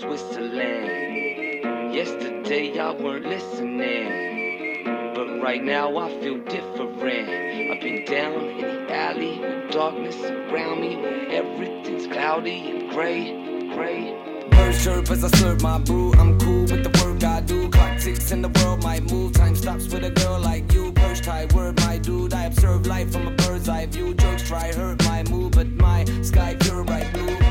birds whistling. Yesterday I weren't listening, but right now I feel different. I've been down in the alley with darkness around me, everything's cloudy and gray, gray. Chirp as I serve my brew. I'm cool with the work I do. Clock ticks and the world might move. Time stops with a girl like you. Perch tight, word my dude. I observe life from a bird's eye view. Jokes try hurt my mood, but my sky pure bright blue.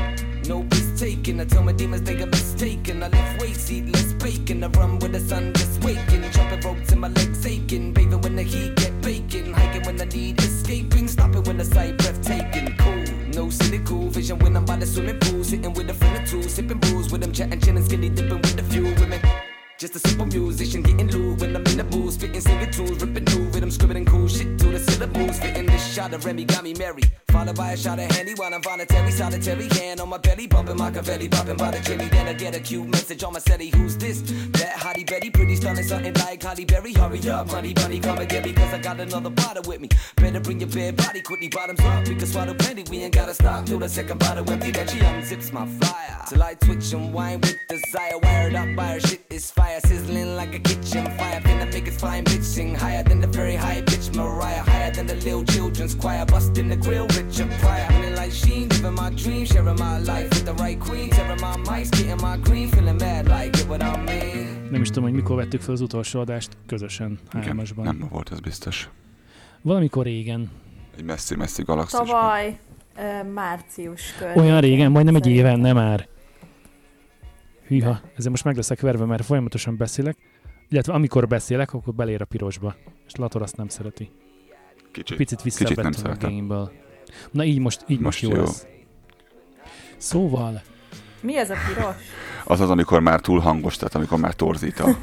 Taken. I tell my demons they got mistaken. I lift weights, seedless bacon. I run with the sun just waking. Jumping ropes and my legs aching. Bathing when the heat get baking. Hiking when I need escaping. Stopping when the sight breathtaking. Cool, no cynical vision when I'm by the swimming pool. Sitting with a friend or two, sipping booze with them, chatting, chilling, skinny dipping with a few women. Just a simple musician getting loot when I'm in the booth, spitting singing tunes, ripping new rhythm, scribbling cool shit to the syllables, fitting this shot of Remy got me merry. Followed by a shot of Henny while I'm voluntary, solitary hand on my belly, bumping Machiavelli, popping by the Jimmy. Then I get a cute message on my setty, who's this? That hottie Betty, pretty stunning, something like Holly Berry. Hurry up, money, bunny, come and get me, cause I got another bottle with me. Better bring your bare body quickly, bottoms up, we can swallow plenty, we ain't gotta stop till the second bottle empty. Then she unzips my flyer, till I twitch and whine with desire, wired up by her shit is fire, sizzling like a kitchen fire. Finna make it flying bitch sing higher than the very high bitch Mariah, higher than the little children's choir, busting the grill, Richard Pryor. Feeling like Sheen, living my dream, sharing my life with the right queen, tearing my mics, getting my green, feeling mad like get what I mean. Nem is tudom, hogy mikor vettük fel az utolsó adást közösen hármasban. nem volt, ez biztos. Valamikor régen. Egy messzi-messzi galaxisban. Tavaly ö, március környékén. Olyan régen, majdnem egy éven, nem már. Hűha, ezzel most meg leszek verve, mert folyamatosan beszélek. Illetve amikor beszélek, akkor belér a pirosba. És Lator azt nem szereti. Kicsit. Picit visszavettem a gameből. Na így most, így most, Most jó jó. lesz. Szóval, Mi az a piros? Az az, amikor már túl hangos, tehát amikor már torzít a...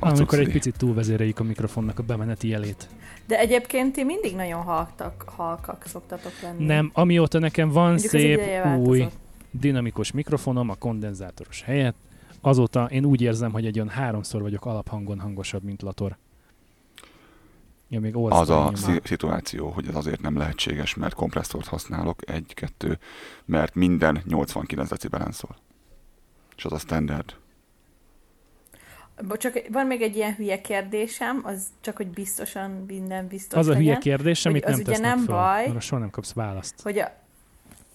a amikor egy cucci. picit túlvezéreljük a mikrofonnak a bemeneti jelét. De egyébként ti mindig nagyon halktak, halkak szoktatok lenni. Nem, amióta nekem van Mondjuk szép új dinamikus mikrofonom a kondenzátoros helyett, azóta én úgy érzem, hogy egy olyan háromszor vagyok alaphangon hangosabb, mint Lator. Ja, még Az a szituáció, hogy ez azért nem lehetséges, mert kompresszort használok, egy, kettő, mert minden 89 decibelen szól. És az a standard. Csak van még egy ilyen hülye kérdésem, az csak, hogy biztosan minden biztos Az a hülye kérdés, hogy amit az nem ugye tesznek nem föl. baj. Arra soha nem kapsz választ. hogy a...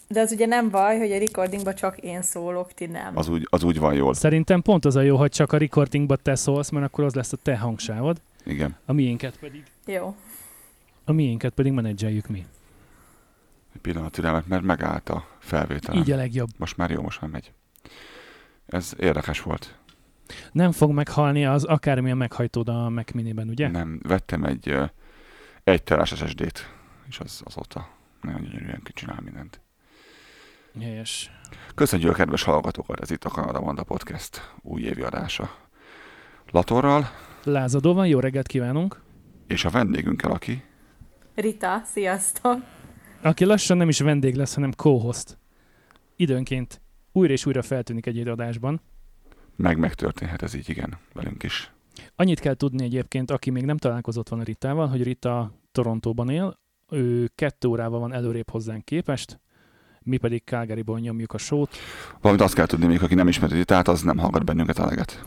De az ugye nem baj, hogy a recordingban csak én szólok, ti nem. Az úgy, az úgy van jól. Szerintem pont az a jó, hogy csak a recordingba te szólsz, mert akkor az lesz a te hangsávod, Igen. a miénket pedig, Jó. a miénket pedig menedzseljük mi. Egy pillanat türelmet, mert megállt a felvétel. Így a legjobb. Most már jó, most már megy. Ez érdekes volt. Nem fog meghalni az akármilyen meghajtód a Mac Miniben, ugye? Nem, vettem egy egy terás SSD-t, és az azóta nagyon gyönyörűen csinál mindent. Helyes. Köszönjük a kedves hallgatókat, ez itt a Kanada Manda Podcast új évi adása. Latorral, Lázadó van, jó reggelt kívánunk. És a vendégünkkel, aki Rita, sziasztok! Aki lassan nem is vendég lesz, hanem co-host. Időnként újra és újra feltűnik egy adásban. meg megtörténhet ez így, igen, velünk is. Annyit kell tudni egyébként, aki még nem találkozott van a Ritával, hogy Rita Torontóban él, ő kettő órával van előrébb hozzánk képest, mi pedig Calgaryból nyomjuk a sót. Valamit azt kell tudni, még aki nem ismeri Ritát, az nem hallgat bennünket eleget.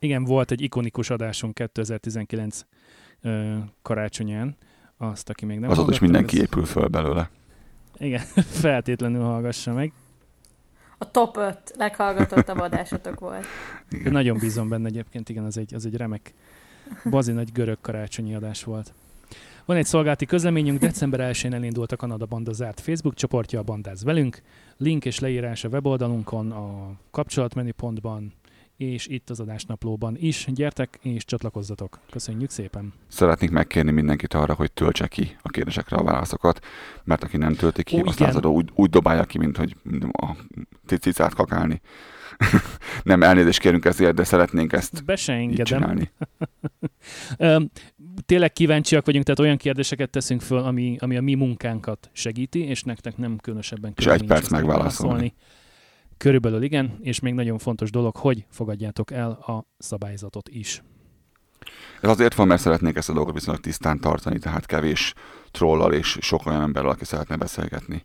Igen, volt egy ikonikus adásunk 2019 ö, karácsonyán, azt, aki még nem Azóta is mindenki az- épül föl belőle. Igen, feltétlenül hallgassa meg. A top 5 leghallgatottabb adásotok volt. Igen. nagyon bízom benne egyébként, igen, az egy, az egy remek, bazi nagy görög karácsonyi adás volt. Van egy szolgálati közleményünk, december 1-én elindult a Kanada Banda zárt Facebook csoportja, a Bandáz velünk. Link és leírás a weboldalunkon, a kapcsolatmenüpontban, és itt az adásnaplóban is. Gyertek és csatlakozzatok. Köszönjük szépen! Szeretnék megkérni mindenkit arra, hogy töltse ki a kérdésekre a válaszokat, mert aki nem tölti ki, Ó, azt lázadó úgy, úgy dobálja ki, mint hogy a cicát kakálni. nem elnézést kérünk ezért, de szeretnénk ezt Be se így engedem. csinálni. Öm, Tényleg kíváncsiak vagyunk, tehát olyan kérdéseket teszünk föl, ami, ami a mi munkánkat segíti, és nektek nem különösebben És egy perc megválaszolni. Körülbelül igen, és még nagyon fontos dolog, hogy fogadjátok el a szabályzatot is. Ez azért van, mert szeretnék ezt a dolgot viszonylag tisztán tartani, tehát kevés trollal és sok olyan emberrel, aki szeretne beszélgetni.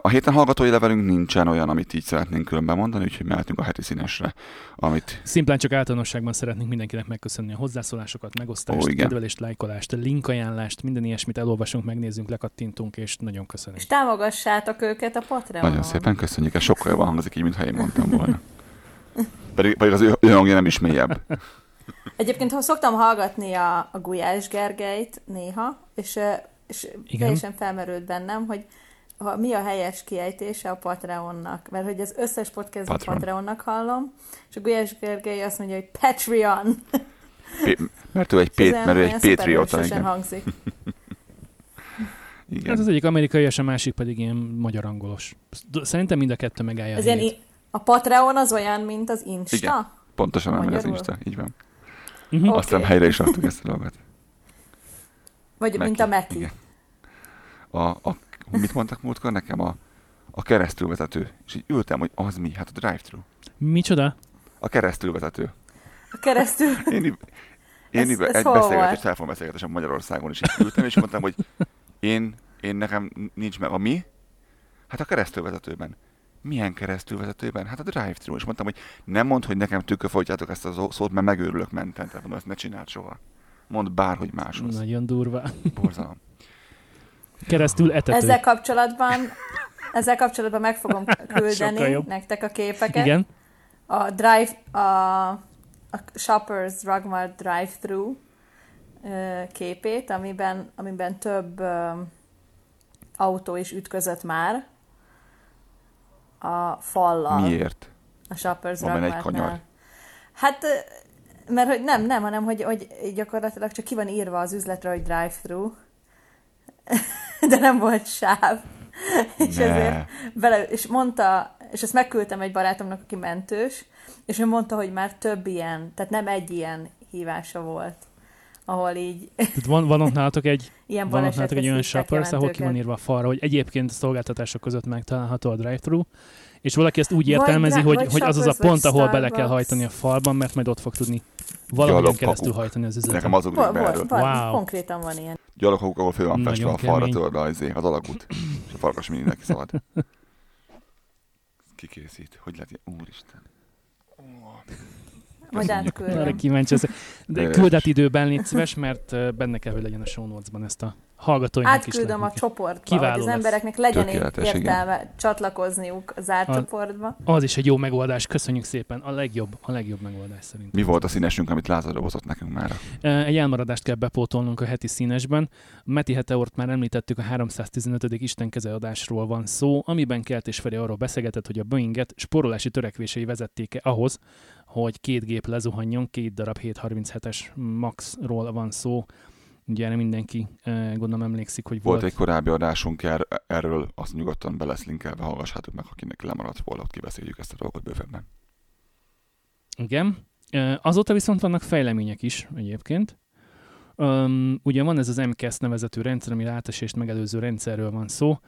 A héten hallgatói levelünk nincsen olyan, amit így szeretnénk különben mondani, úgyhogy mehetünk a heti színesre, amit Szimplán csak általánosságban szeretnénk mindenkinek megköszönni a hozzászólásokat, megosztást, Ó, kedvelést, lájkolást, linkajánlást, minden ilyesmit elolvasunk, megnézzünk, lekattintunk, és nagyon köszönöm. És támogassátok őket a Patreonon. nagyon szépen köszönjük, ez sokkal jobban hangzik így, mintha én mondtam volna. Pedig, pedig az ő ő hangja nem is mélyebb. Egyébként ha szoktam hallgatni a, a Gulyás Gergelyt néha, és, és teljesen felmerült bennem, hogy ha, mi a helyes kiejtése a Patreonnak. Mert hogy az összes podcastban Patreon. Patreonnak hallom, és a Gulyás Gergely azt mondja, hogy Patreon. P- mert ő egy, pét, mert ő egy patriota, igen. hangzik. Ez igen. az egyik amerikai, és a másik pedig ilyen magyar-angolos. Szerintem mind a kettő megállja Ez a i- a Patreon az olyan, mint az Insta? Igen. Pontosan nem ez Magyarul? Insta, így van. Mhm. Oké. Aztán helyre is adtuk ezt a dolgot. Vagy mint a Meki. Igen. A, a, mit mondtak múltkor nekem? A, a keresztülvezető. És így ültem, hogy az mi? Hát a drive-thru. Micsoda? A keresztülvezető. A keresztül. Én, én Ez- így ez egy beszélgetés, volt? telefonbeszélgetésem Magyarországon is így ültem, és mondtam, hogy én, én nekem nincs meg a mi? Hát a keresztülvezetőben. Milyen keresztülvezetőben? Hát a drive-thru. És mondtam, hogy nem mondd, hogy nekem tükörfolytjátok ezt a szó- szót, mert megőrülök menten. Tehát mondom, ezt ne csináld soha. Mondd bárhogy máshoz. Nagyon durva. Borzalom. Keresztül etető. Ezzel kapcsolatban, ezzel kapcsolatban meg fogom küldeni nektek a képeket. Igen. A drive, a, a Shoppers Rugmart drive-thru ö, képét, amiben, amiben több autó is ütközött már a fallal. Miért? A Shoppers Van benne egy kanyar? Hát, mert hogy nem, nem, hanem hogy, hogy gyakorlatilag csak ki van írva az üzletre, hogy drive-thru, de nem volt sáv. És Ne. ezért vele, és mondta, és ezt megküldtem egy barátomnak, aki mentős, és ő mondta, hogy már több ilyen, tehát nem egy ilyen hívása volt, ahol így Tehát van, van ott nálatok egy, ilyen van ott nálatok egy olyan hívták shoppers, ahol ki van írva a falra, hogy egyébként a szolgáltatások között megtalálható a drive-thru, és valaki ezt úgy Vagy értelmezi, dra- hogy, vagy hogy az az a pont, vagy ahol bele kell hajtani a falban, mert majd ott fog tudni valahogyan keresztül hajtani az Nekem üzletet. az ugrik Volt, be volt, erről. volt, Wow. konkrétan van ilyen. Gyalogok, ahol föl van festve a falra, tudod, az, izé, az alagút. És a farkas mindig neki szalad. Kikészít. Hogy lehet ilyen? Úristen. Majd Köszönjük. Arra átküldöm. kíváncsi. De Ö, küldet időben légy szíves, mert benne kell, hogy legyen a show notes-ban ezt a hallgatóinak is Átküldöm a lehetnek. csoportba, Kiváló hogy az lesz. embereknek legyen Tökéletes, igen. értelme csatlakozniuk a zárt A- csoportba. Az is egy jó megoldás, köszönjük szépen. A legjobb, a legjobb megoldás szerintem. Mi volt a színesünk, amit Lázár hozott nekünk már? Egy elmaradást kell bepótolnunk a heti színesben. Meti Heteort már említettük, a 315. Isten adásról van szó, amiben Kelt és Feri arról beszélgetett, hogy a Boeinget sporolási törekvései vezették-e ahhoz, hogy két gép lezuhanjon, két darab 737-es Maxról van szó. Ugye erre mindenki gondolom emlékszik, hogy Volt volt, egy korábbi adásunk er- erről, azt nyugodtan be lesz linkelve, hallgassátok meg, akinek lemaradt volna, ott kibeszéljük ezt a dolgot bővebben. Igen. Azóta viszont vannak fejlemények is egyébként. Um, ugye van ez az MCAS nevezetű rendszer, ami átesést megelőző rendszerről van szó.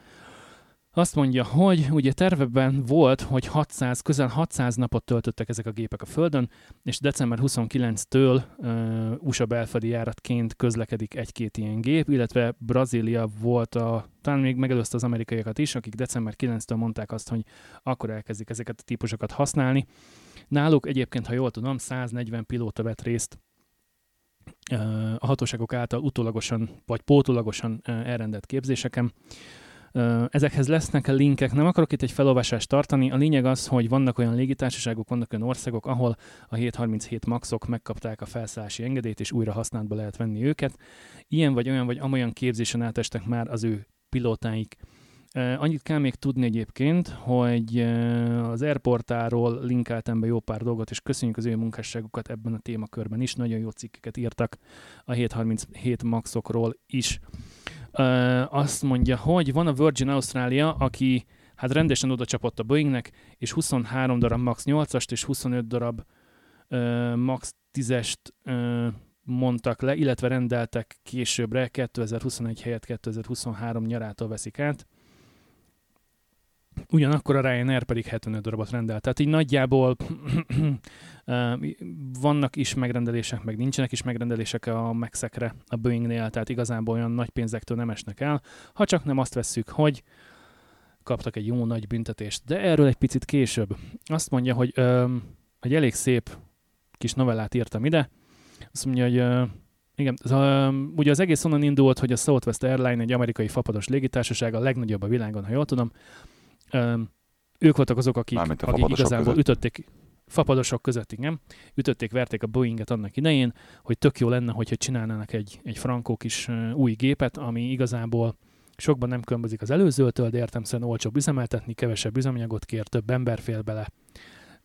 Azt mondja, hogy ugye terveben volt, hogy 600, közel 600 napot töltöttek ezek a gépek a Földön, és december 29-től uh, USA belföldi járatként közlekedik egy-két ilyen gép, illetve Brazília volt a, talán még megelőzte az amerikaiakat is, akik december 9-től mondták azt, hogy akkor elkezdik ezeket a típusokat használni. Náluk egyébként, ha jól tudom, 140 pilóta vett részt ö, a hatóságok által utólagosan vagy pótolagosan ö, elrendelt képzéseken. Ezekhez lesznek linkek, nem akarok itt egy felolvasást tartani. A lényeg az, hogy vannak olyan légitársaságok, vannak olyan országok, ahol a 737 maxok megkapták a felszállási engedélyt, és újra használatba lehet venni őket. Ilyen vagy olyan vagy amolyan képzésen átestek már az ő pilótáik. Annyit kell még tudni egyébként, hogy az Airportáról linkeltem be jó pár dolgot, és köszönjük az ő munkásságukat ebben a témakörben is. Nagyon jó cikkeket írtak a 737 maxokról is. Uh, azt mondja, hogy van a Virgin Australia, aki hát rendesen oda csapott a Boeingnek, és 23 darab MAX 8-ast és 25 darab uh, MAX 10-est uh, mondtak le, illetve rendeltek későbbre, 2021 helyett 2023 nyarától veszik át. Ugyanakkor a Ryanair pedig 75 darabot rendelt. Tehát így nagyjából vannak is megrendelések, meg nincsenek is megrendelések a Maxekre a Boeingnél, tehát igazából olyan nagy pénzektől nem esnek el, ha csak nem azt vesszük, hogy kaptak egy jó nagy büntetést. De erről egy picit később. Azt mondja, hogy ö, egy elég szép kis novellát írtam ide. Azt mondja, hogy ö, igen, az, ö, ugye az egész onnan indult, hogy a Southwest Airline egy amerikai fapados légitársaság, a legnagyobb a világon, ha jól tudom. Ö, ők voltak azok, akik, akik igazából között. ütötték, fapadosok között, igen, ütötték, verték a Boeinget annak idején, hogy tök jó lenne, hogyha csinálnának egy, egy frankó kis új gépet, ami igazából Sokban nem különbözik az előzőtől, de értem szerint olcsóbb üzemeltetni, kevesebb üzemanyagot kér, több ember fél bele.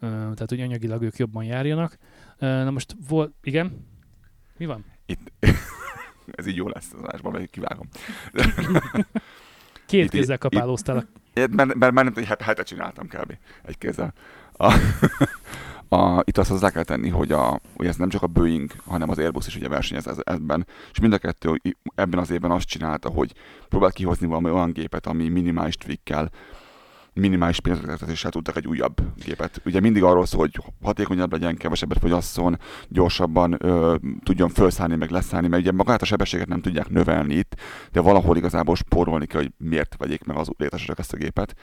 Tehát, hogy anyagilag ők jobban járjanak. Na most volt, igen? Mi van? Itt, ez így jó lesz az adásban, mert kivágom. Két itt, kézzel kapálóztál. Itt, mert, mert már nem hogy hetet csináltam kb. egy kézzel. A, a, itt azt hozzá kell tenni, hogy, a, hogy ez nem csak a Boeing, hanem az Airbus is ugye versenyez ez, ebben, és mind a kettő ebben az évben azt csinálta, hogy próbált kihozni valami olyan gépet, ami minimális tweakkel, minimális pénzbefektetéssel tudtak egy újabb gépet. Ugye mindig arról szól, hogy hatékonyabb legyen, kevesebbet fogyasszon, gyorsabban ö, tudjon felszállni, meg leszállni, mert ugye magát a sebességet nem tudják növelni itt, de valahol igazából spórolni kell, hogy miért vegyék meg az létesek ezt a gépet.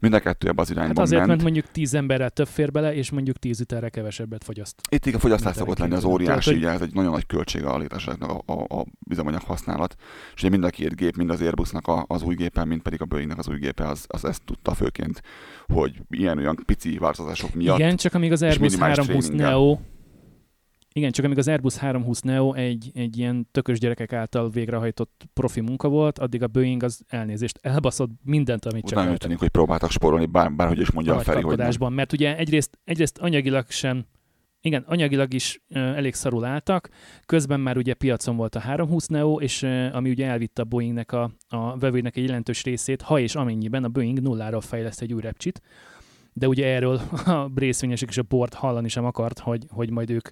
Mind a kettő ebben az irányban hát azért, ment. mert mondjuk 10 emberrel több fér bele, és mondjuk 10 literre kevesebbet fogyaszt. Itt a fogyasztás szokott lenni az óriási, Tehát, ugye ez egy nagyon nagy költsége a léteseknek a, a, a üzemanyag használat. És ugye mind a két gép, mind az Airbusnak a, az új gépe, mind pedig a Boeingnek az új gépe, az, az ezt tudta főként, hogy ilyen olyan pici változások miatt. Igen, csak amíg az Airbus 320 Neo igen, csak amíg az Airbus 320 Neo egy, egy ilyen tökös gyerekek által végrehajtott profi munka volt, addig a Boeing az elnézést elbaszott mindent, amit csak Nem tűnik, hogy próbáltak spórolni, bár, bárhogy is mondja a, a Feri, hogy nem. Mert ugye egyrészt, egyrészt anyagilag sem igen, anyagilag is uh, elég szarul álltak, közben már ugye piacon volt a 320 Neo, és uh, ami ugye elvitte a Boeingnek a, a vevőnek egy jelentős részét, ha és amennyiben a Boeing nulláról fejleszt egy új repcsit, de ugye erről a részvényesek és a board hallani sem akart, hogy, hogy majd ők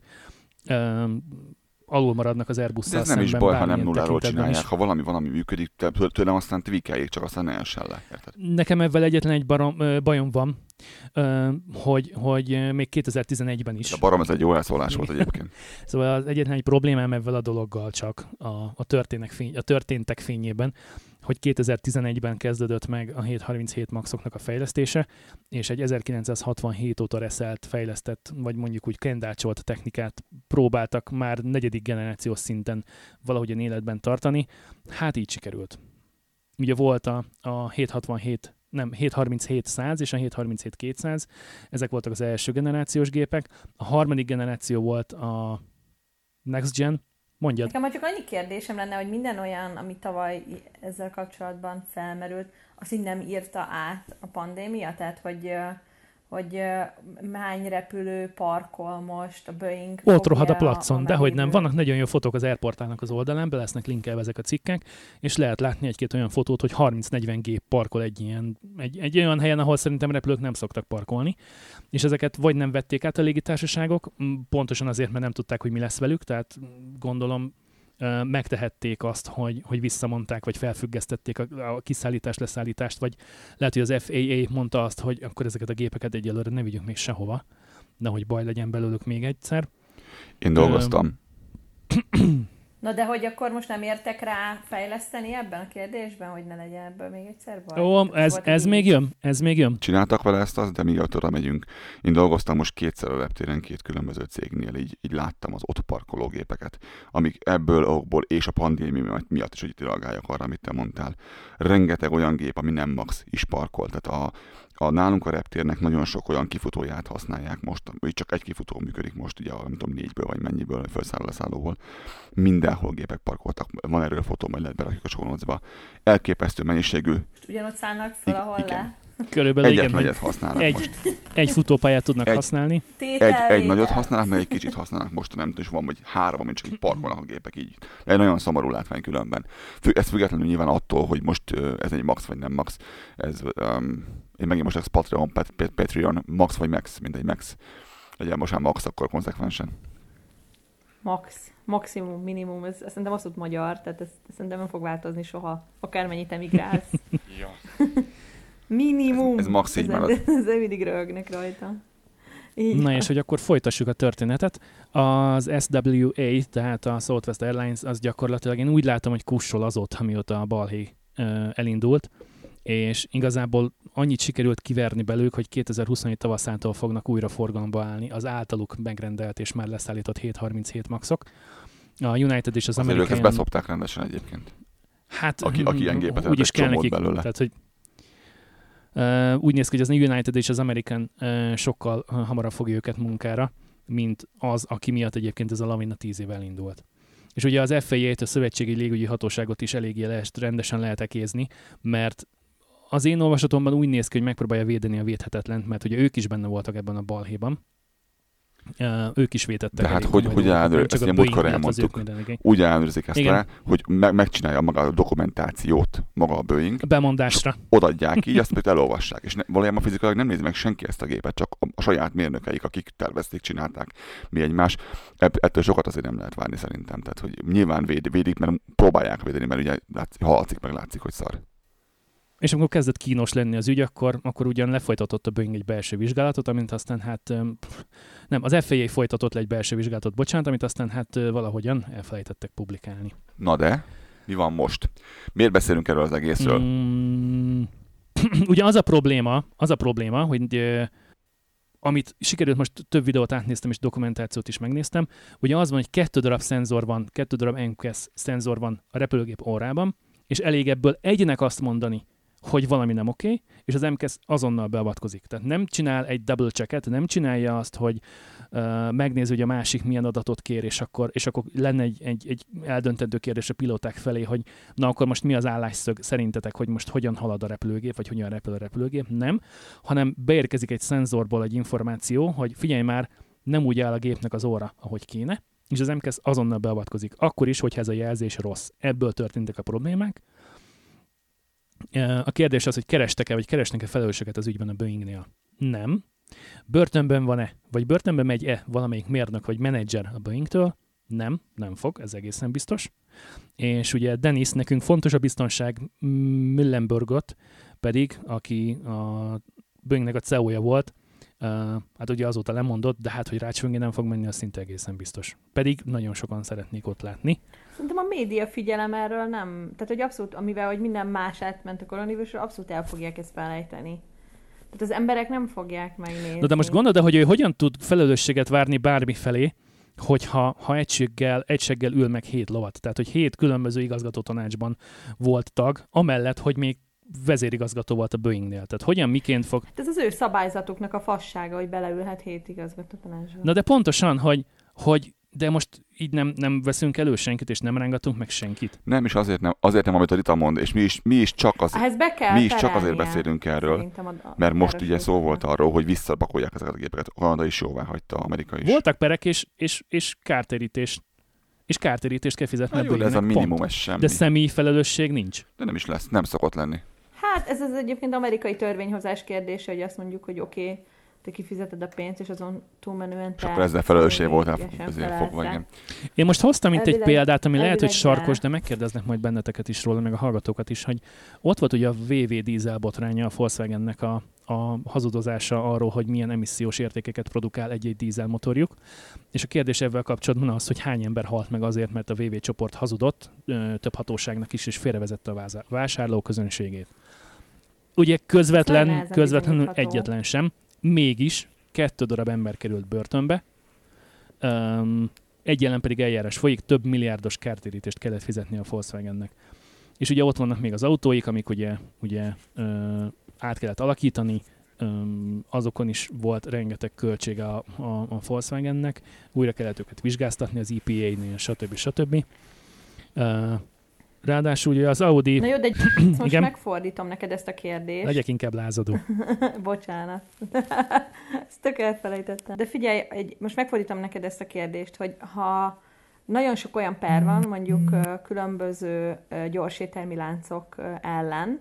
alul maradnak az airbus De ez nem is baj, ha nem nulláról csinálják. Is. Ha valami valami működik, tőlem aztán tweakeljék, csak aztán ne essen le. Érted? Nekem ebben egyetlen egy barom, bajom van, hogy, hogy még 2011-ben is. A barom ez egy jó elszólás volt egyébként. szóval az egyetlen egy problémám ebben a dologgal csak a, a, történek fény, a történtek fényében, hogy 2011-ben kezdődött meg a 737 Maxoknak a fejlesztése, és egy 1967 óta reszelt, fejlesztett, vagy mondjuk úgy kendácsolt technikát próbáltak már negyedik generációs szinten valahogyan életben tartani. Hát így sikerült. Ugye volt a, a 767 nem, 737 100 és a 737 200, ezek voltak az első generációs gépek. A harmadik generáció volt a Next Gen, Mondjad. Nekem csak annyi kérdésem lenne, hogy minden olyan, ami tavaly ezzel kapcsolatban felmerült, azt így nem írta át a pandémia? Tehát, hogy hogy hány repülő parkol most a Boeing. Ott rohad a placon, de hogy nem. Vannak nagyon jó fotók az airportálnak az oldalán, be lesznek linkelve ezek a cikkek, és lehet látni egy-két olyan fotót, hogy 30-40 gép parkol egy ilyen, egy, egy olyan helyen, ahol szerintem repülők nem szoktak parkolni, és ezeket vagy nem vették át a légitársaságok, pontosan azért, mert nem tudták, hogy mi lesz velük, tehát gondolom megtehették azt, hogy, hogy visszamondták, vagy felfüggesztették a, a kiszállítást, leszállítást, vagy lehet, hogy az FAA mondta azt, hogy akkor ezeket a gépeket egyelőre ne vigyünk még sehova, nehogy baj legyen belőlük még egyszer. Én dolgoztam. Na de hogy akkor most nem értek rá fejleszteni ebben a kérdésben, hogy ne legyen ebből még egyszer baj? Ó, ez, ez még jön, ez még jön. Csináltak vele ezt az, de mi oda megyünk. Én dolgoztam most kétszer a reptéren két különböző cégnél, így, így láttam az ott parkoló gépeket, amik ebből okból és a pandémia miatt is, hogy itt reagáljak arra, amit te mondtál. Rengeteg olyan gép, ami nem max is parkol. Tehát a, a nálunk a reptérnek nagyon sok olyan kifutóját használják most, vagy csak egy kifutó működik most, ugye, nem tudom, négyből vagy mennyiből, felszálló leszállóból. Mindenhol gépek parkoltak, van erről fotó, majd lehet berakjuk a csónocba. Elképesztő mennyiségű. Ugyanott szállnak fel, ahol igen. le. Körülbelül Egyet igen, nagyot használnak egy, most. Egy futópályát tudnak egy, használni. Egy, egy nagyot használnak, meg egy kicsit használnak most, nem tudom, van vagy három, amit csak így parkolnak a gépek így. Egy nagyon szomorú látvány különben. Ez függetlenül nyilván attól, hogy most ez egy max vagy nem max. Ez, um, én megint most ez Patreon, Pat, Patreon, max vagy max, mindegy max. Legyen most már max, akkor konzekvensen. Max, maximum, minimum, ez, ez szerintem azt magyar, tehát ez, ez szerintem nem fog változni soha, akármennyit emigrálsz. ja. Minimum. Ez- ez max így marad. Ezen mindig röhögnek rajta. Így Na és hogy akkor folytassuk a történetet. Az SWA, tehát a Southwest Airlines, az gyakorlatilag én úgy látom, hogy kussol azóta, mióta a balhé elindult, és igazából annyit sikerült kiverni belőlük, hogy 2027 tavaszától fognak újra forgalomba állni az általuk megrendelt és már leszállított 737 maxok. A United és az Azért ők ezt beszopták rendesen egyébként. Hát, Aki- aki ilyen gépet úgy is kell nekik. belőle. Tehát, hogy uh, úgy néz ki, hogy az United és az American uh, sokkal uh, hamarabb fogja őket munkára, mint az, aki miatt egyébként ez a lavina 10 éve elindult. És ugye az FAA-t, a Szövetségi Légügyi Hatóságot is eléggé lehet, rendesen lehet ekézni, mert az én olvasatomban úgy néz ki, hogy megpróbálja védeni a védhetetlent, mert ugye ők is benne voltak ebben a balhéban. Uh, ők is vétettek. De hát hogy- hogy csak ezt ugye múltkor elmondtuk. Úgy ellenőrzik ezt Igen. le, hogy me- megcsinálja maga a dokumentációt, maga a Boeing, Bemondásra. odaadják így, azt pedig elolvassák. És ne, valójában fizikailag nem nézi meg senki ezt a gépet, csak a, a saját mérnökeik, akik tervezték, csinálták mi egymás. Ettől sokat azért nem lehet várni szerintem. Tehát, hogy nyilván véd, védik, mert próbálják védeni, mert ugye látszik, hallatszik, meg látszik, hogy szar. És amikor kezdett kínos lenni az ügy, akkor, akkor ugyan lefolytatott a Boeing egy belső vizsgálatot, amint aztán hát, nem, az FAA folytatott le egy belső vizsgálatot, bocsánat, amit aztán hát valahogyan elfelejtettek publikálni. Na de, mi van most? Miért beszélünk erről az egészről? Mm, ugye az a probléma, az a probléma, hogy ö, amit sikerült, most több videót átnéztem, és dokumentációt is megnéztem, ugye az van, hogy kettő darab szenzor van, kettő darab NQS szenzor van a repülőgép órában, és elég ebből egynek azt mondani, hogy valami nem oké, és az MKS azonnal beavatkozik. Tehát nem csinál egy double checket, nem csinálja azt, hogy uh, megnézi, hogy a másik milyen adatot kér, és akkor, és akkor lenne egy, egy, egy eldöntendő kérdés a pilóták felé, hogy na akkor most mi az állásszög szerintetek, hogy most hogyan halad a repülőgép, vagy hogyan repül a repülőgép. Nem, hanem beérkezik egy szenzorból egy információ, hogy figyelj már, nem úgy áll a gépnek az óra, ahogy kéne, és az MKS azonnal beavatkozik. Akkor is, hogyha ez a jelzés rossz. Ebből történtek a problémák. A kérdés az, hogy kerestek-e, vagy keresnek-e felelősöket az ügyben a Boeingnél? Nem. Börtönben van-e, vagy börtönben megy-e valamelyik mérnök vagy menedzser a Boeingtől? Nem, nem fog, ez egészen biztos. És ugye Dennis, nekünk fontos a biztonság, Millenburgot pedig, aki a Boeingnek a CEO-ja volt, hát ugye azóta lemondott, de hát, hogy rácsvöngi nem fog menni, az szinte egészen biztos. Pedig nagyon sokan szeretnék ott látni. Szerintem a média figyelem erről nem, tehát hogy abszolút, amivel hogy minden más átment a koronavírusról, abszolút el fogják ezt felejteni. Tehát az emberek nem fogják megnézni. Na de most gondolod, hogy ő hogyan tud felelősséget várni bármi felé, hogyha ha egységgel, egységgel ül meg hét lovat. Tehát, hogy hét különböző igazgatótanácsban volt tag, amellett, hogy még vezérigazgató volt a Boeingnél. Tehát hogyan, miként fog... Hát ez az ő szabályzatuknak a fassága, hogy beleülhet hét igazgató tanácsba. Na de pontosan, hogy, hogy de most így nem, nem veszünk elő senkit, és nem rángatunk meg senkit. Nem, és azért nem, azért nem, amit a Rita mond, és mi is, mi is csak az, Ehhez be kell mi is csak azért beszélünk erről, a- a mert most ugye szó volt arról, hogy visszapakolják ezeket a gépeket. A Kanada is jóvá hagyta, Amerika is. Voltak perek, és, és, és kártérítés. És kártérítést kell fizetni Na jó, de ez a minimum, pont. ez semmi. De személyi felelősség nincs. De nem is lesz, nem szokott lenni. Hát ez az egyébként amerikai törvényhozás kérdése, hogy azt mondjuk, hogy oké, okay, te kifizeted a pénzt, és azon túlmenően És te... akkor ezzel felelősség voltál ténylegesen ezért rá. igen. Én most hoztam itt egy példát, ami lehet, hogy sarkos, de. de megkérdeznek majd benneteket is róla, meg a hallgatókat is, hogy ott volt ugye a VV dízel botránya a Volkswagennek a, a hazudozása arról, hogy milyen emissziós értékeket produkál egy-egy dízel motorjuk. És a kérdés ebben kapcsolatban az, hogy hány ember halt meg azért, mert a VV csoport hazudott több hatóságnak is, és félrevezette a vásárló közönségét. Ugye közvetlen, nehezen közvetlenül egyetlen sem, mégis kettő darab ember került börtönbe, um, egy ellen pedig eljárás folyik, több milliárdos kártérítést kellett fizetni a Volkswagennek. És ugye ott vannak még az autóik, amik ugye, ugye ö, át kellett alakítani, öm, azokon is volt rengeteg költség a, a, a Volkswagennek, újra kellett őket vizsgáztatni az EPA-nél, stb. stb. Ö, ráadásul ugye az Audi, Na jó, de most Igen. megfordítom neked ezt a kérdést. legyek inkább lázadó. Bocsánat. Ezt tök elfelejtettem. De figyelj, egy, most megfordítom neked ezt a kérdést, hogy ha nagyon sok olyan per van, mondjuk különböző gyorsételmi láncok ellen,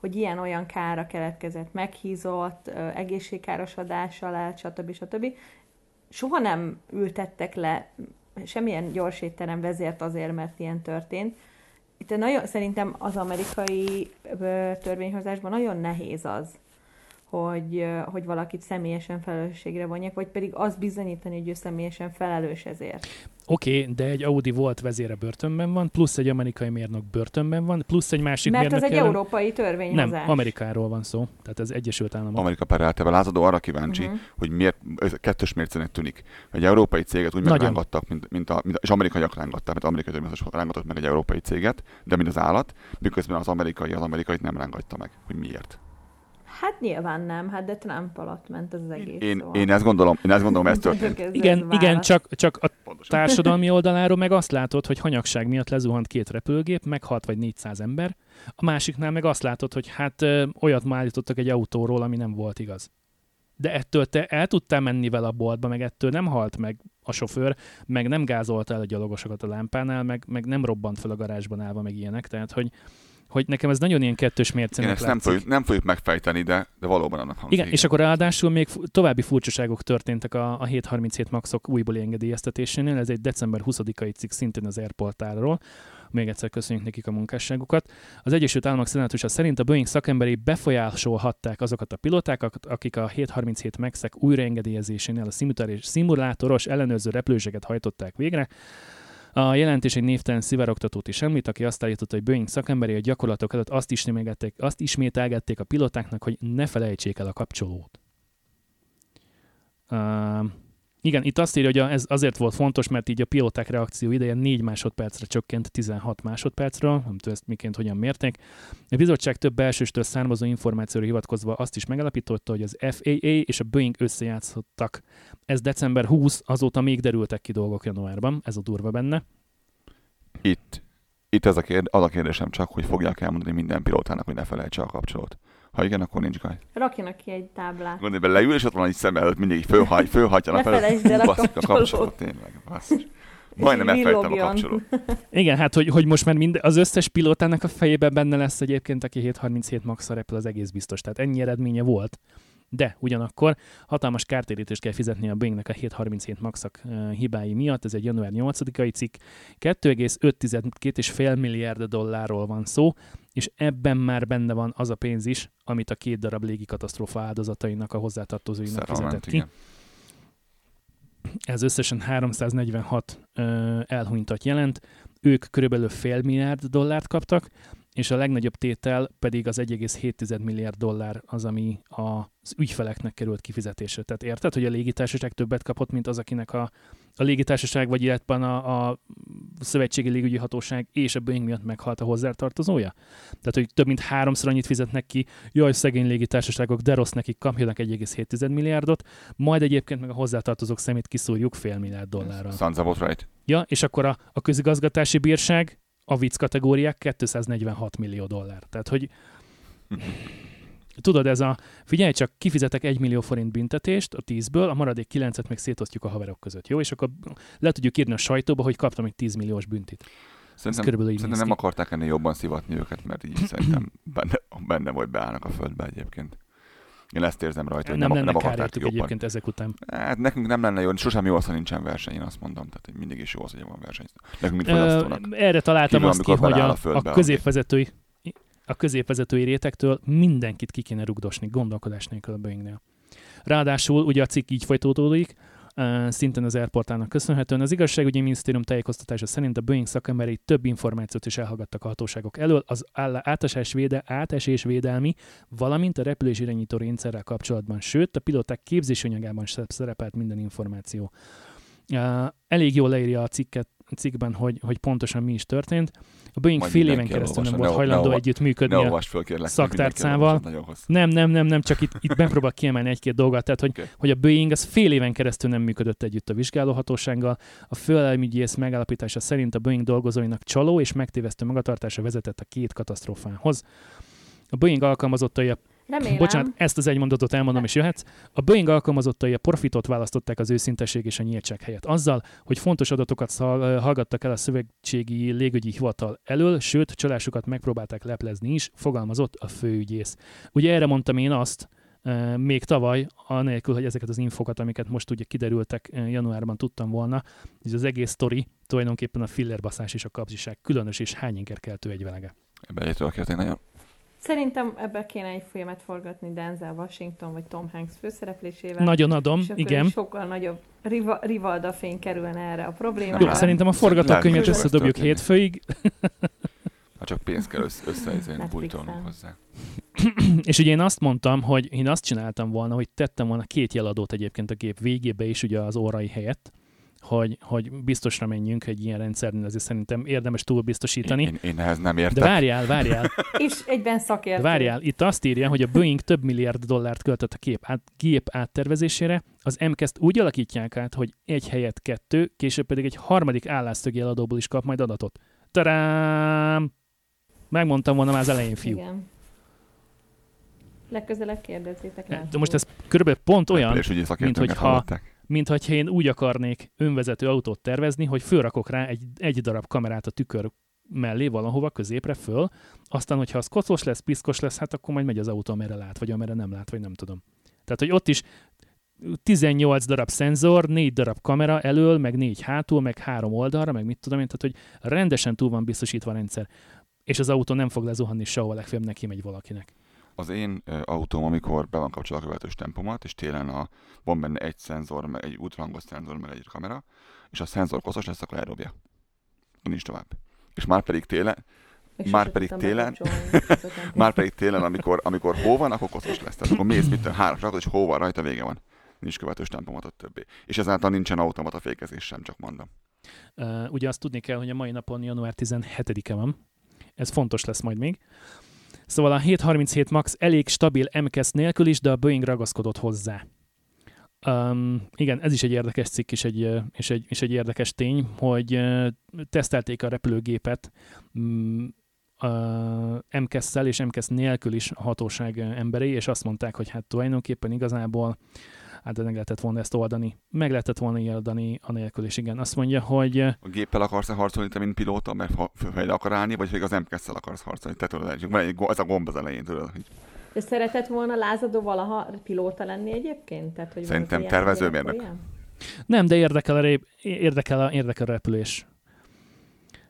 hogy ilyen-olyan kára keletkezett, meghízott, ö, egészségkárosodása lett, stb. stb. Soha nem ültettek le semmilyen gyorsétterem vezért azért, mert ilyen történt. Itt nagyon, szerintem az amerikai törvényhozásban nagyon nehéz az, hogy, hogy valakit személyesen felelősségre vonják, vagy pedig az bizonyítani, hogy ő személyesen felelős ezért. Oké, okay, de egy Audi volt vezére börtönben van, plusz egy amerikai mérnök börtönben van, plusz egy másik Mert mérnök az egy ellen- európai törvényhozás. Nem, Amerikáról van szó, tehát ez Egyesült Államok. Amerika perelteve lázadó arra kíváncsi, uh-huh. hogy miért ez kettős mércének tűnik. Egy európai céget úgy Nagyon. megrángattak, mint, mint, a, mint a, és amerikaiak rángattak, mint amerikai törvényhozás rángatott meg egy európai céget, de mint az állat, miközben az amerikai az amerikait nem rángatta meg. Hogy miért? Hát nyilván nem, hát de Trump alatt ment ez az egész. Én, szóval. én ezt gondolom, én ezt gondolom, ez történt. Ez- Igen, igen, csak, csak a Pontosan. társadalmi oldaláról meg azt látod, hogy hanyagság miatt lezuhant két repülőgép, meghalt vagy 400 ember. A másiknál meg azt látod, hogy hát ö, olyat már állítottak egy autóról, ami nem volt igaz. De ettől te el tudtál menni vele a boltba, meg ettől nem halt meg a sofőr, meg nem gázolta el a gyalogosokat a lámpánál, meg, meg nem robbant fel a garázsban állva, meg ilyenek. Tehát, hogy, hogy nekem ez nagyon ilyen kettős Igen, mércének ezt nem fogjuk, nem fogjuk megfejteni, de, de valóban annak hangzik. Igen, és akkor ráadásul még további furcsaságok történtek a, a 737 Maxok újbóli engedélyeztetésénél. Ez egy december 20-ai cikk szintén az Airportáról. Még egyszer köszönjük nekik a munkásságukat. Az Egyesült Államok szenátusa szerint a Boeing szakemberei befolyásolhatták azokat a pilótákat, akik a 737 Maxek újraengedélyezésénél a szimulátoros- ellenőrző repüléseket hajtották végre. A jelentés egy névtelen szivárogtatót is említ, aki azt állította, hogy Boeing szakemberei a gyakorlatok előtt azt ismételgették, azt ismételgették a pilotáknak, hogy ne felejtsék el a kapcsolót. Uh, igen, itt azt írja, hogy ez azért volt fontos, mert így a pilóták reakció ideje 4 másodpercre csökkent 16 másodpercről, nem tudom ezt miként hogyan mérték. A bizottság több belsőstől származó információra hivatkozva azt is megalapította, hogy az FAA és a Boeing összejátszottak. Ez december 20, azóta még derültek ki dolgok januárban, ez a durva benne. Itt, itt ez a kérd, az a kérdésem csak, hogy fogják elmondani minden pilótának, hogy ne felejtse a kapcsolót. Ha igen, akkor nincs gaj. Rakjanak ki egy táblát. Gondolj be, leül, és ott van egy szem előtt, mindig így fölhagy, fölhagyjanak Ne felejtsd el a a kapcsolót. tényleg, basszus. Majdnem elfelejtem a kapcsolót. Igen, hát hogy, hogy most már mind, az összes pilótának a fejében benne lesz egyébként, aki 737 max repül, az egész biztos. Tehát ennyi eredménye volt. De ugyanakkor hatalmas kártérítést kell fizetni a Boeingnek a 737 maxak hibái miatt, ez egy január 8-ai cikk, 2,5-2,5 milliárd dollárról van szó, és ebben már benne van az a pénz is, amit a két darab légikatasztrófa áldozatainak, a hozzátartozóinak fizetett ki. igen. Ez összesen 346 ö, elhunytat jelent. Ők körülbelül fél milliárd dollárt kaptak, és a legnagyobb tétel pedig az 1,7 milliárd dollár az, ami az ügyfeleknek került kifizetésre. Tehát érted, hogy a légitársaság többet kapott, mint az, akinek a, a légitársaság, vagy illetve a, a szövetségi légügyi hatóság és a Boeing miatt meghalt a hozzátartozója? Tehát, hogy több mint háromszor annyit fizetnek ki, jaj, szegény légitársaságok, de rossz nekik, kapjanak 1,7 milliárdot, majd egyébként meg a hozzátartozók szemét kiszúrjuk fél milliárd dollárral. Sansa was right. Ja, és akkor a, a közigazgatási bírság, a vicc kategóriák 246 millió dollár. Tehát, hogy tudod, ez a, figyelj csak, kifizetek 1 millió forint büntetést a 10-ből, a maradék 9-et meg szétosztjuk a haverok között, jó? És akkor le tudjuk írni a sajtóba, hogy kaptam egy 10 milliós büntit. Szerintem, körülbelül így szerintem nem akarták ennél jobban szivatni őket, mert így szerintem benne, benne vagy beállnak a földbe egyébként. Én ezt érzem rajta, hogy Nem, nem, nem akarták jobban. egyébként ezek után. Hát nekünk nem lenne jó, sosem jó az, ha nincsen verseny, én azt mondom. Tehát mindig is jó az, hogy van verseny. Nekünk, mint fogyasztónak. erre találtam Kívül, azt ki, hogy a, a a középvezetői a középvezetői rétektől mindenkit ki kéne rugdosni, gondolkodás nélkül a Boeingnél. Ráadásul ugye a cikk így folytatódik, szintén az Airportának köszönhetően. Az igazságügyi minisztérium tájékoztatása szerint a Boeing szakemberei több információt is elhallgattak a hatóságok elől, az átesés, véde, átesés védelmi, valamint a repülés irányító rendszerrel kapcsolatban, sőt, a pilóták képzési anyagában sem szerepelt minden információ. Elég jól leírja a cikket, cikkben, hogy, hogy pontosan mi is történt. A Boeing Majd fél éven keresztül nem volt Ne- ne hajlandó olva- együtt Ne működni. a- föl, kérlek. szaktárcával. hosszú. Nem, nem, nem, nem, csak itt, itt megpróbál kiemelni egy-két dolgot, tehát hogy, Oké. hogy a Boeing az fél éven keresztül nem működött együtt a vizsgálóhatósággal. A főelmügyész megállapítása szerint a Boeing dolgozóinak csaló és megtévesztő magatartása vezetett a két katasztrófához. A Boeing alkalmazottai a Remélem. Bocsánat, ezt az egy mondatot elmondom, és jöhetsz. A Boeing alkalmazottai a profitot választották az őszintesség és a nyíltság helyett. Azzal, hogy fontos adatokat hallgattak el a szövetségi légügyi hivatal elől, sőt, csalásukat megpróbálták leplezni is, fogalmazott a főügyész. Ugye erre mondtam én azt, még tavaly, anélkül, hogy ezeket az infokat, amiket most ugye kiderültek januárban tudtam volna, hogy az egész sztori tulajdonképpen a fillerbaszás és a kapzsiság különös és hány ingerkeltő egy velege. Ebben egyetőkérték nagyon. Szerintem ebbe kéne egy filmet forgatni Denzel Washington vagy Tom Hanks főszereplésével. Nagyon adom, és akkor igen. sokkal nagyobb riva, rivalda fény kerülne erre a problémára. Jó, szerintem a forgatókönyvet összedobjuk hétfőig, Ha csak pénz kell össze, Netflixen. bújtolnunk hozzá. és ugye én azt mondtam, hogy én azt csináltam volna, hogy tettem volna két jeladót egyébként a gép végébe is, ugye az órai helyett, hogy, hogy biztosra menjünk egy ilyen rendszernél, azért szerintem érdemes túl biztosítani. Én, én ehhez nem De értek. várjál, várjál, És egyben de szakértő. várjál, itt azt írja, hogy a Boeing több milliárd dollárt költött a gép, át, gép áttervezésére, az MKS-t úgy alakítják át, hogy egy helyett kettő, később pedig egy harmadik állásztögi eladóból is kap majd adatot. Tarám! Megmondtam volna már az elején, fiú. Igen. Legközelebb kérdezzétek rá. De most ez körülbelül pont olyan, szakértőnket hogyha- hallották. Mint hogyha én úgy akarnék önvezető autót tervezni, hogy fölrakok rá egy, egy darab kamerát a tükör mellé valahova középre föl, aztán, hogyha az kocos lesz, piszkos lesz, hát akkor majd megy az autó, amerre lát, vagy amerre nem lát, vagy nem tudom. Tehát, hogy ott is 18 darab szenzor, 4 darab kamera elől, meg 4 hátul, meg 3 oldalra, meg mit tudom én, tehát, hogy rendesen túl van biztosítva a rendszer. És az autó nem fog lezuhanni sehol, legfeljebb neki megy valakinek. Az én autóm, amikor be van kapcsolva a követős tempomat, és télen a, van benne egy szenzor, meg egy ultrahangos szenzor, meg egy kamera, és a szenzor koszos lesz, akkor elrobja. Nincs tovább. És már pedig télen, Még már pedig télen- már pedig télen, amikor, amikor hó van, akkor koszos lesz. Tehát akkor mész, mit három rakod, és hó van rajta, vége van. Nincs követős tempomat ott többé. És ezáltal nincsen automata fékezés sem, csak mondom. Uh, ugye azt tudni kell, hogy a mai napon január 17-e van. Ez fontos lesz majd még. Szóval a 737 MAX elég stabil MKS nélkül is, de a Boeing ragaszkodott hozzá. Um, igen, ez is egy érdekes cikk és egy, és egy, és egy érdekes tény, hogy uh, tesztelték a repülőgépet um, uh, MKS-szel és MKS nélkül is a hatóság emberei, és azt mondták, hogy hát tulajdonképpen igazából hát meg lehetett volna ezt oldani. Meg lehetett volna oldani anélkül is, igen. Azt mondja, hogy A géppel akarsz-e harcolni, te mint pilóta, mert fejle akar állni, vagy pedig az MKS-szel akarsz harcolni. Te tudod, van egy, ez a gomb az elején, tudod. Hogy De szeretett volna lázadó valaha pilóta lenni egyébként? Tehát, hogy Szerintem tervezőmérnök. Nem, de érdekel a, rép, érdekel a, érdekel a repülés.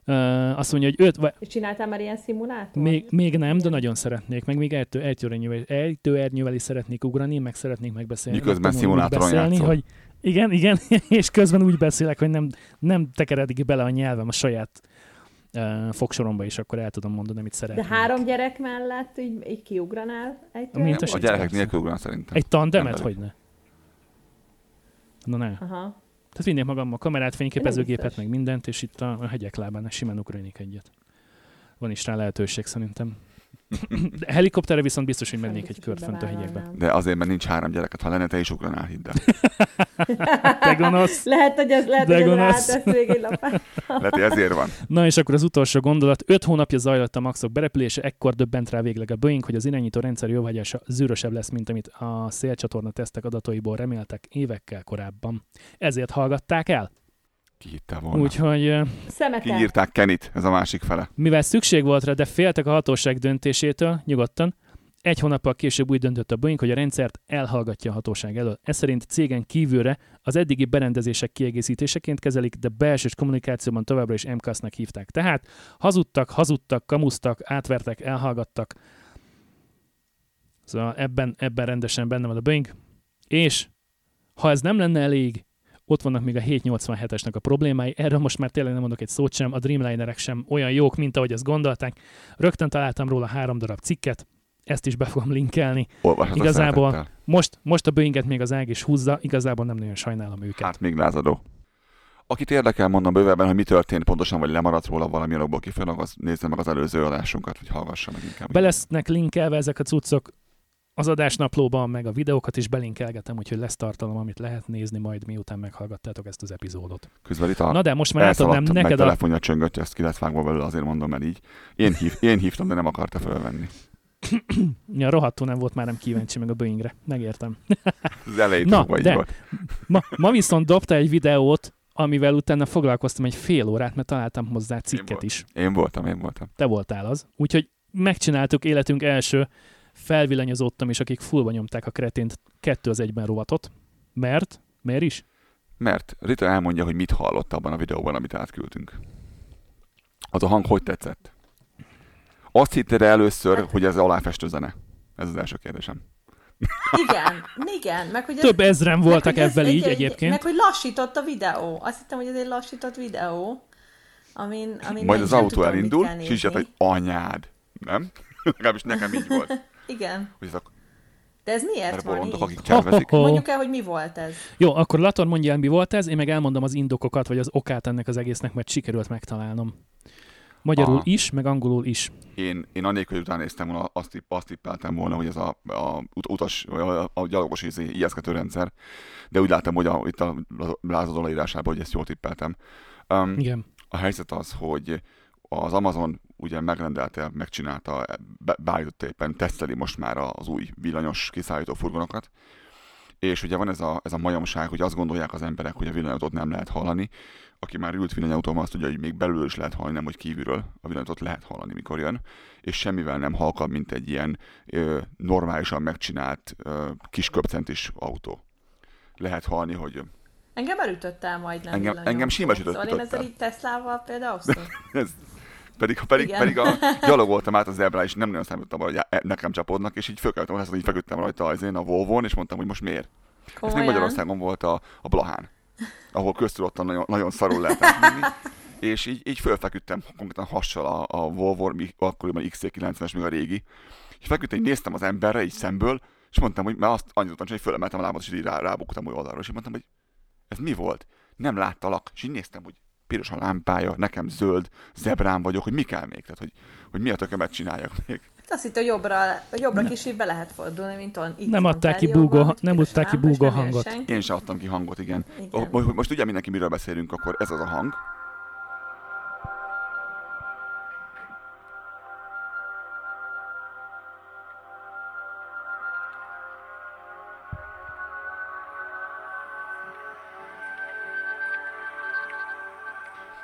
Uh, azt mondja, hogy öt, vagy És csináltál már ilyen szimulátort? még, még nem, de nagyon szeretnék, meg még ejtő, ejtőernyővel, is szeretnék ugrani, meg szeretnék megbeszélni. Miközben szimulátoron beszélni, játszol. hogy igen, igen, és közben úgy beszélek, hogy nem, nem tekeredik bele a nyelvem a saját uh, fogsoromba, és akkor el tudom mondani, amit De szeretnék. három gyerek mellett így, így kiugranál egy Mint a a gyerekek nélkül ugrán szerintem. Egy tandemet, Nem hogy ne? Na ne. Aha. Tehát vinnék magammal kamerát, fényképezőgépet, meg mindent, és itt a, a hegyek lábán simán ugranék egyet. Van is rá lehetőség szerintem. De helikopterre viszont biztos, hogy mennék egy kört fönt a hegyekbe. De azért, mert nincs három gyereket. Ha lenne, te is ugranál, hidd. Te gonosz! Lehet, hogy ez, lehet, De hogy ez gonosz. lapát. Lehet, hogy ezért van. Na és akkor az utolsó gondolat. Öt hónapja zajlott a maxok berepülése, ekkor döbbent rá végleg a Boeing, hogy az irányító rendszer jóvágyása zűrösebb lesz, mint amit a szélcsatorna tesztek adataiból reméltek évekkel korábban. Ezért hallgatták el. Ki hitte volna. Úgyhogy ö, Szemetel. Kiírták Kenit, ez a másik fele. mivel szükség volt rá, de féltek a hatóság döntésétől, nyugodtan, egy hónappal később úgy döntött a Boeing, hogy a rendszert elhallgatja a hatóság elől. Ez szerint cégen kívülre az eddigi berendezések kiegészítéseként kezelik, de belső kommunikációban továbbra is MCAS-nak hívták. Tehát hazudtak, hazudtak, kamusztak, átvertek, elhallgattak. Szóval ebben, ebben rendesen benne van a Boeing. És ha ez nem lenne elég, ott vannak még a 787-esnek a problémái, erről most már tényleg nem mondok egy szót sem, a Dreamlinerek sem olyan jók, mint ahogy ezt gondolták. Rögtön találtam róla három darab cikket, ezt is be fogom linkelni. Olvashatod Igazából- szeretettel. Most, most a Boeinget még az ág is húzza, igazából nem nagyon sajnálom őket. Hát még lázadó. Akit érdekel, mondom bővebben, hogy mi történt pontosan, vagy lemaradt róla valami alapból kifolyólag, az nézze meg az előző adásunkat, vagy hallgassa meg inkább. Be lesznek linkelve ezek a cuccok az adásnaplóban, meg a videókat is belinkelgetem, úgyhogy lesz tartalom, amit lehet nézni majd, miután meghallgattátok ezt az epizódot. Közben itt a Na de most már átadnám neked a... telefonja csöngött, ezt ki lett vágva belőle, azért mondom, mert így. Én, hív, én hívtam, de nem akarta fölvenni. Ja, rohadtul nem volt már nem kíváncsi meg a Boeingre. Megértem. Az elejét Na, de- volt. Ma, ma viszont dobta egy videót, amivel utána foglalkoztam egy fél órát, mert találtam hozzá cikket volt. is. Én voltam, én voltam. Te voltál az. Úgyhogy megcsináltuk életünk első felvillanyozottam, és akik fullba nyomták a kretént kettő az egyben rovatot. Mert? Miért is? Mert Rita elmondja, hogy mit hallott abban a videóban, amit átküldtünk. Az a hang hogy tetszett? Azt hitted először, Hát- hogy ez aláfestő zene? Ez az első kérdésem. Igen, igen. Meg, hogy ez, Több ezren voltak meg, hogy ez így egy- egyébként. Meg, hogy lassított a videó. Azt hittem, hogy ez egy lassított videó, amin, amin Majd az autó elindul, és így hogy anyád. Nem? Legalábbis nekem így volt. Igen. A De ez miért mert van bolondok, így? akik tervezik. Mondjuk el, hogy mi volt ez. Jó, akkor Lator mondja el, mi volt ez, én meg elmondom az indokokat, vagy az okát ennek az egésznek, mert sikerült megtalálnom. Magyarul Aha. is, meg angolul is. Én, én annélkül, hogy utána néztem volna, azt, tipp, azt tippeltem volna, hogy ez a, a ut- utas, a, a gyalogos izé, ijesztgető rendszer, de úgy láttam, hogy a, itt a lázadó leírásában, hogy ezt jól tippeltem. Um, Igen. a helyzet az, hogy az Amazon ugye megrendelte, megcsinálta, be- beállította éppen, teszteli most már az új villanyos kiszállító furgonokat, és ugye van ez a, ez a majomság, hogy azt gondolják az emberek, hogy a villanyautót nem lehet hallani. Aki már ült villanyautóban, azt tudja, hogy még belül is lehet hallani, nem hogy kívülről. A villanyautót lehet hallani, mikor jön. És semmivel nem halkabb, mint egy ilyen ö, normálisan megcsinált ö, kis köpcentis autó. Lehet hallani, hogy Engem elütöttel majdnem. Engem- engem sima is Szóval én ezzel így Teslával például ez, pedig, pedig, Igen. pedig a, gyalogoltam át az zebrán, és nem nagyon számítottam, hogy e- nekem csapodnak, és így fölkeltem, hogy így feküdtem rajta az én a Volvo-n, és mondtam, hogy most miért. Ez még Komolyan. Magyarországon volt a, a Blahán, ahol köztudottan nagyon, nagyon szarul lehetett menni. És így, így fölfeküdtem konkrétan hassal a, a Volvo, mi- akkoriban XC90-es, még a régi. És feküdtem, így néztem az emberre, így szemből, és mondtam, hogy mert azt annyit tudtam, hogy fölemeltem a lábat, és így rá, rábuktam úgy oldalról, és így mondtam, hogy ez mi volt? Nem láttalak. És így néztem, hogy piros a lámpája, nekem zöld, zebrán vagyok, hogy mi kell még, tehát hogy, hogy mi a tökömet csináljak még. Hát Azt hittem, jobbra, jobbra kicsit be lehet fordulni, mint olyan itt Nem adták ki búgó- nem adták ki búgó nem hangot. Én sem adtam ki hangot, igen. Igen. Most, most tudja mindenki, miről beszélünk, akkor ez az a hang.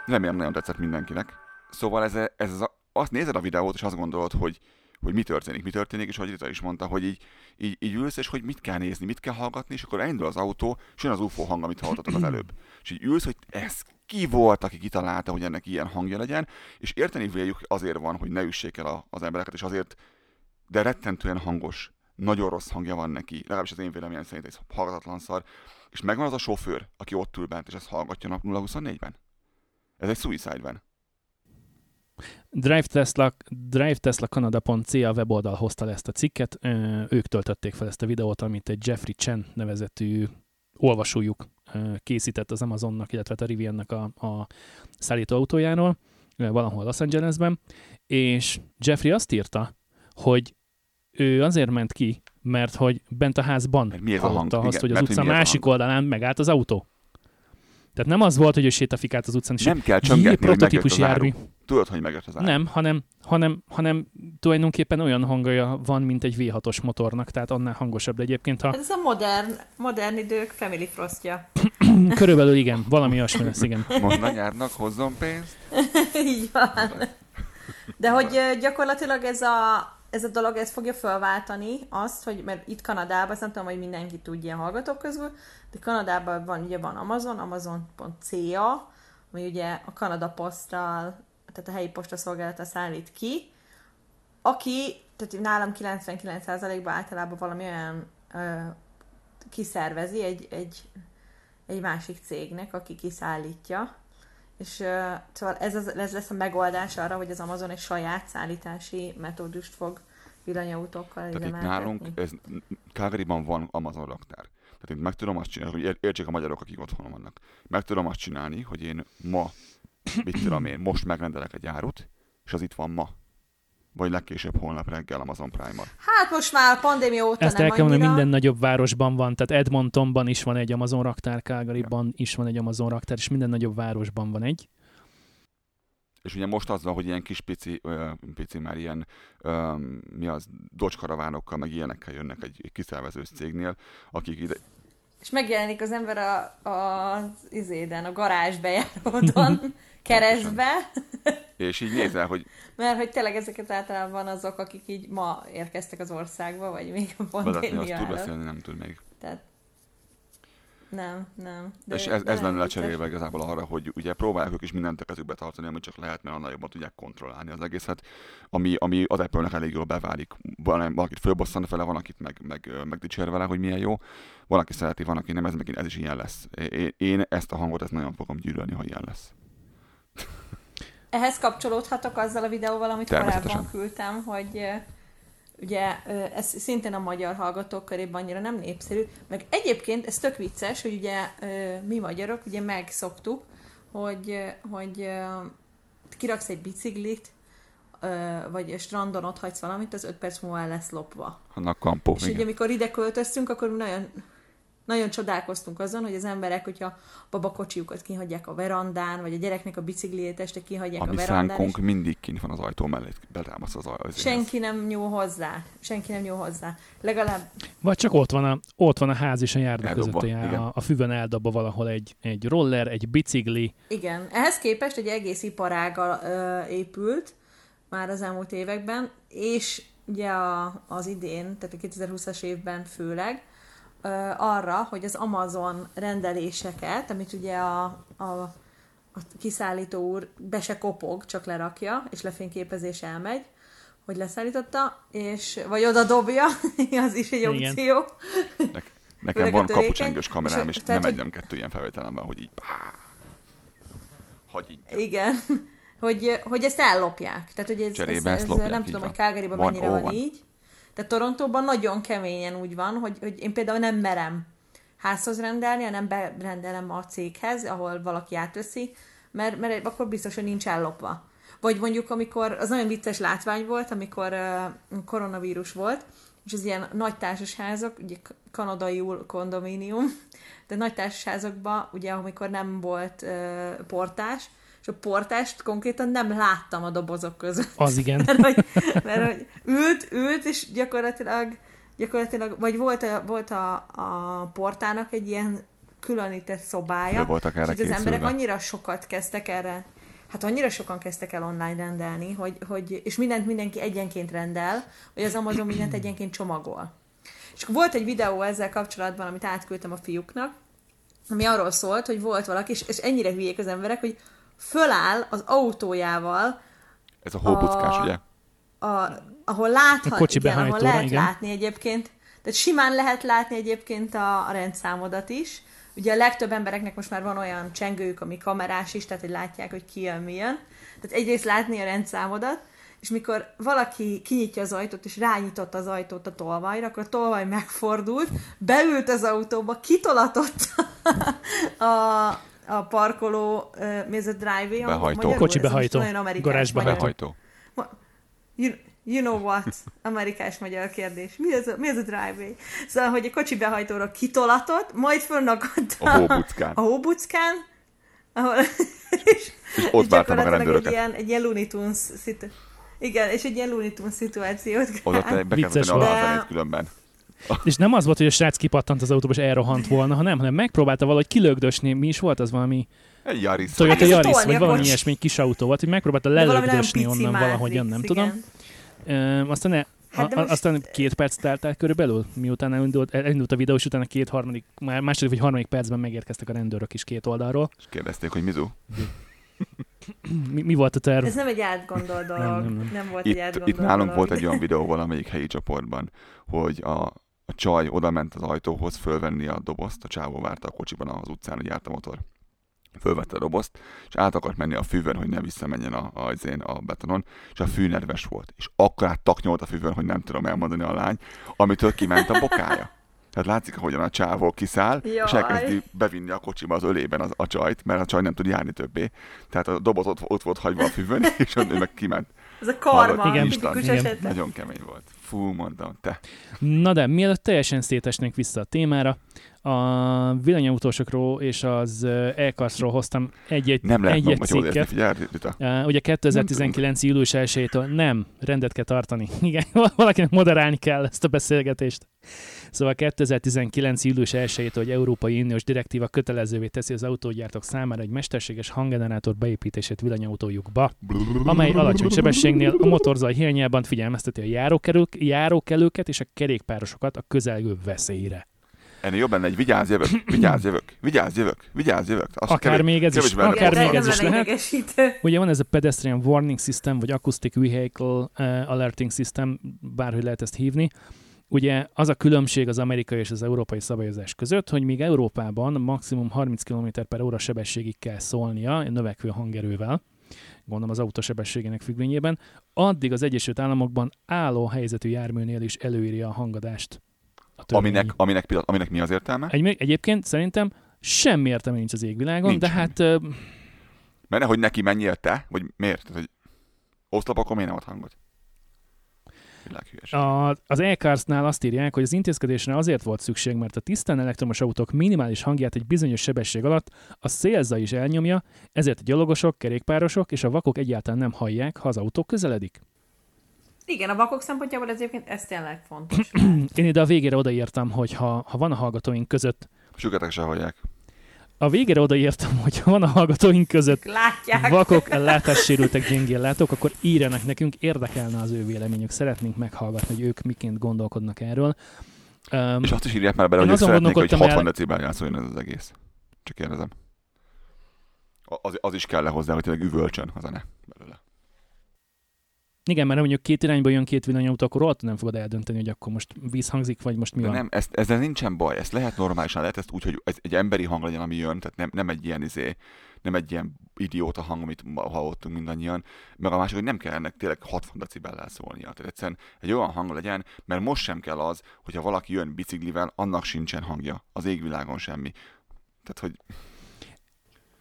Remélem nagyon tetszett mindenkinek. Szóval ez, ez az azt nézed a videót, és azt gondolod, hogy, hogy mi történik, mi történik, és hogy Rita is mondta, hogy így, így, így ülsz, és hogy mit kell nézni, mit kell hallgatni, és akkor elindul az autó, és jön az UFO hang, amit hallottatok az előbb. És így ülsz, hogy ez ki volt, aki kitalálta, hogy ennek ilyen hangja legyen, és érteni véljük azért van, hogy ne üssék el a, az embereket, és azért, de rettentően hangos, nagyon rossz hangja van neki, legalábbis az én véleményem szerint ez hallgatatlan szar, és megvan az a sofőr, aki ott ül bent, és ezt hallgatja nap 0-24-ben. Ez egy suicide van. Drive Tesla, Drive Tesla Canada.ca weboldal hozta le ezt a cikket. Ők töltötték fel ezt a videót, amit egy Jeffrey Chen nevezetű olvasójuk készített az Amazonnak, illetve a Riviannak a, a szállítóautójáról, ö, valahol Los Angelesben, és Jeffrey azt írta, hogy ő azért ment ki, mert hogy bent a házban Mert mi ez a hang? hallotta azt, Igen, hogy az mert hogy utca a másik hang? oldalán megállt az autó. Tehát nem az volt, hogy ő sétafikált az utcán, és Nem kell csöngetni, prototípus az áru. jármű. Tudod, hogy megjött az áru. Nem, hanem, hanem, hanem tulajdonképpen olyan hangja van, mint egy V6-os motornak, tehát annál hangosabb de egyébként, ha Hát ez a modern, modern idők Family Frostja. körülbelül igen, valami olyasmi lesz, igen. Mondd a nyárnak, hozzon pénzt. Így van. De hogy gyakorlatilag ez a, ez a dolog, ez fogja felváltani azt, hogy, mert itt Kanadában, ezt nem tudom, hogy mindenki tudja a hallgatók közül, de Kanadában van, ugye van Amazon, amazon.ca, ami ugye a Kanada Postal, tehát a helyi postaszolgálata szállít ki, aki, tehát nálam 99%-ban általában valami olyan ö, kiszervezi egy, egy, egy másik cégnek, aki kiszállítja, és uh, szóval ez, az, ez lesz a megoldás arra, hogy az Amazon egy saját szállítási metódust fog villanyautókkal Tehát itt nálunk, ez, Calgaryban van Amazon raktár. Tehát én meg tudom azt csinálni, hogy ér- értsék a magyarok, akik otthon vannak. Meg tudom azt csinálni, hogy én ma, mit tudom én, most megrendelek egy árut, és az itt van ma. Vagy legkésőbb holnap reggel Amazon Prime-mal. Hát most már a pandémia óta Ezt nem el kell mondani, minden nagyobb városban van, tehát Edmontonban is van egy Amazon raktár, Calgaryban is van egy Amazon raktár, és minden nagyobb városban van egy. És ugye most az van, hogy ilyen kis pici, ö, pici már ilyen, ö, mi az, Dodge karavánokkal, meg ilyenekkel jönnek egy, egy kiszervezős cégnél, akik ide, És megjelenik az ember a, a, az izéden, a garázs bejáródon, keresztbe, És így nézel, hogy mert hogy tényleg ezeket általában azok, akik így ma érkeztek az országba, vagy még a vezetni azt tud beszélni, nem tud még. Tehát nem, nem. De, és ez, ez lenne lecserélve igazából arra, hogy ugye próbálják ők is mindent a kezükbe tartani, amit csak lehet, mert annál jobban tudják kontrollálni az egészet, ami, ami az Apple-nek elég jól beválik. Van, van akit fölbosszant vele, van akit meg, meg, meg dicsér vele, hogy milyen jó. Van, aki szereti, van, aki nem, ez megint ez is ilyen lesz. Én, én ezt a hangot ezt nagyon fogom gyűlölni, ha ilyen lesz. Ehhez kapcsolódhatok azzal a videóval, amit korábban küldtem, hogy ugye ez szintén a magyar hallgatók körében annyira nem népszerű, meg egyébként ez tök vicces, hogy ugye mi magyarok ugye megszoktuk, hogy, hogy kiraksz egy biciklit, vagy strandon ott hagysz valamit, az öt perc múlva el lesz lopva. Annak kampó, És ugye, igen. amikor ide költöztünk, akkor mi nagyon, nagyon csodálkoztunk azon, hogy az emberek, hogyha babakocsiukat kihagyják a verandán, vagy a gyereknek a bicikliét este kihagyják A a verandán, szánkunk és mindig kint van az ajtó mellett, betámasz az ajtó. senki nem nyúl hozzá. Senki nem nyúl hozzá. Legalább Vagy csak ott van a, ott van a ház és a járda Eldobva, között, a, igen. a, a füvön eldobva valahol egy, egy roller, egy bicikli. Igen, ehhez képest egy egész iparága ö, épült már az elmúlt években, és ugye a, az idén, tehát a 2020-as évben főleg, arra, hogy az Amazon rendeléseket, amit ugye a, a, a kiszállító úr be se kopog, csak lerakja, és lefényképezés elmegy, hogy leszállította, és vagy oda dobja, az is egy Igen. opció. Ne, nekem van kapucsengős kamerám, És- és tehát, nem egy, nem kettő ilyen felvételem van, hogy így pá, hogy így. Igen. Hogy, hogy ezt ellopják. Tehát, hogy ez, Cserébe ez, ez lopják, nem tudom, van. hogy Calgaryban Van, mennyire van, van. így. De Torontóban nagyon keményen úgy van, hogy, hogy én például nem merem házhoz rendelni, hanem berendelem a céghez, ahol valaki átveszi, mert, mert akkor biztos, hogy nincs ellopva. Vagy mondjuk, amikor, az nagyon vicces látvány volt, amikor uh, koronavírus volt, és az ilyen nagy társasházak, ugye k- kanadaiul kondomínium, de nagy társasházakban, ugye amikor nem volt uh, portás, és a portást konkrétan nem láttam a dobozok között. Az igen. Mert hogy, mert hogy ült, ült, és gyakorlatilag, gyakorlatilag vagy volt, a, volt a, a portának egy ilyen különített szobája, Föl voltak erre és az emberek annyira sokat kezdtek erre, hát annyira sokan kezdtek el online rendelni, hogy, hogy és mindent mindenki egyenként rendel, hogy az Amazon mindent egyenként csomagol. És volt egy videó ezzel kapcsolatban, amit átküldtem a fiúknak, ami arról szólt, hogy volt valaki, és, és ennyire hülyék az emberek, hogy föláll az autójával Ez a hóbuckás, A- ugye? a, ahol láthat, A kocsi igen, ahol lehet igen. látni egyébként, tehát simán lehet látni egyébként a, a rendszámodat is. Ugye a legtöbb embereknek most már van olyan csengőjük, ami kamerás is, tehát hogy látják, hogy ki jön, mi jön. Tehát egyrészt látni a rendszámodat, és mikor valaki kinyitja az ajtót, és rányított az ajtót a tolvajra, akkor a tolvaj megfordult, beült az autóba, kitolatott a, a parkoló, uh, mi ez a driveway? Behajtó. Magyarul? Kocsi Ez behajtó. Nagyon amerikás magyar. Behajtó. You, you know what? Amerikás magyar kérdés. Mi az a, mi az a driveway? Szóval, hogy a kocsi behajtóra kitolatott, majd fönnakadt A hóbuckán. a hóbuckán, ahol, és, És ott várta meg a gyakorlatilag egy rendőröket. ilyen, egy ilyen Looney Tunes szitu- igen, és egy ilyen Looney Tunes szituációt Oda te be kell a De- különben. És nem az volt, hogy a srác kipattant az autóba, és elrohant volna, hanem, hanem megpróbálta valahogy kilögdösni. Mi is volt az valami Egy Yaris. Toyota ez Yaris, vagy valami ilyesmi egy kis autó volt, hogy megpróbálta lelögdösni onnan valahogyan, nem igen. tudom. Ö, aztán, ne, Hát a, most- aztán két perc telt el körülbelül, miután elindult, elindult a videó, és utána két harmadik, már második vagy harmadik percben megérkeztek a rendőrök is két oldalról. És kérdezték, hogy Mizu, Mi, mi volt a terv? Ez nem egy átgondolt dolog. Nem, Nem, nem, nem. volt egy itt, átgondolt itt nálunk dolog. volt egy olyan videó valamelyik helyi csoportban, hogy a, a csaj oda ment az ajtóhoz fölvenni a dobozt, a csávó várta a kocsiban az utcán, hogy járt a motor. Fölvette a dobozt, és át akart menni a fűvön, hogy ne visszamenjen a, a, a, a betonon, és a fű nedves volt. És akkor át taknyolt a fűvön, hogy nem tudom elmondani a lány, amitől kiment a bokája. Tehát látszik, ahogyan a csávó kiszáll, és Jaj. elkezdi bevinni a kocsiba az ölében az, a csajt, mert a csaj nem tud járni többé. Tehát a doboz ott, ott volt hagyva a füvön, és ő meg kiment. Ez a karma, Hallod? Igen. tipikus Igen. eset. Nagyon kemény volt. Fú, mondom, te. Na de, mielőtt teljesen szétesnénk vissza a témára, a villanyautósokról és az elkarszról hoztam egy-egy, Nem lehet hogy jól cikket. figyelj, Rita. Uh, ugye 2019. július 1-től nem, rendet kell tartani. Igen, valakinek moderálni kell ezt a beszélgetést. Szóval 2019. július 1 hogy Európai Uniós direktíva kötelezővé teszi az autógyártók számára egy mesterséges hanggenerátor beépítését villanyautójukba, amely alacsony sebességnél a motorzaj hiányában figyelmezteti a járókelők, járókelőket és a kerékpárosokat a közelgő veszélyre. Ennél jobb lenne egy vigyázz, jövök, vigyázz, jövök, vigyázz, jövök, vigyázz, jövök. Azt Akár kevés- még ez is, akár még ez is lehet. Ugye van ez a Pedestrian Warning System, vagy Acoustic Vehicle uh, Alerting System, bárhogy lehet ezt hívni. Ugye az a különbség az amerikai és az európai szabályozás között, hogy míg Európában maximum 30 km per óra sebességig kell szólnia, növekvő hangerővel, gondolom az autó sebességének függvényében, addig az Egyesült Államokban álló helyzetű járműnél is előírja a hangadást. A törvény. Aminek, aminek, pillanat- aminek mi az értelme? Egy, egyébként szerintem semmi értelme nincs az égvilágon, Nincs de semmi. hát ö, Mert nehogy neki menjél te, vagy miért? Tehát, hogy oszlopokon miért nem ad hangot? A, az e-Cars-nál azt írják, hogy az intézkedésre azért volt szükség, mert a tisztán elektromos autók minimális hangját egy bizonyos sebesség alatt a szélza is elnyomja, ezért a gyalogosok, kerékpárosok és a vakok egyáltalán nem hallják, ha az autó közeledik. Igen, a vakok szempontjából ez egyébként ez tényleg fontos. Én ide a végére odaírtam, hogy ha, ha van a hallgatóink között, Süketek se hallják. A végére odaírtam, hogy ha van a hallgatóink között Látják. vakok, látássérültek, gyengén látók, akkor írjanak nekünk, érdekelne az ő véleményük, szeretnénk meghallgatni, hogy ők miként gondolkodnak erről. Um, És azt is írják már bele, hogy ők azon szeretnék, hogy gondolkodtam 60 el- decibel játszoljon ez az egész. Csak kérdezem. Az, az is kell hozzá, hogy tényleg üvölcsön a zene belőle. Igen, mert ha mondjuk két irányba jön két villanyautó, akkor rohadtul nem fogod eldönteni, hogy akkor most vízhangzik, vagy most mi De van. nem, ezt, ezzel nincsen baj, ezt lehet normálisan, lehet ezt úgy, hogy ez egy emberi hang legyen, ami jön, tehát nem, nem egy ilyen izé, nem egy ilyen idióta hang, amit hallottunk mindannyian, meg a másik, hogy nem kell ennek tényleg 60 decibellel szólnia. Tehát egyszerűen egy olyan hang legyen, mert most sem kell az, hogyha valaki jön biciklivel, annak sincsen hangja. Az égvilágon semmi. Tehát, hogy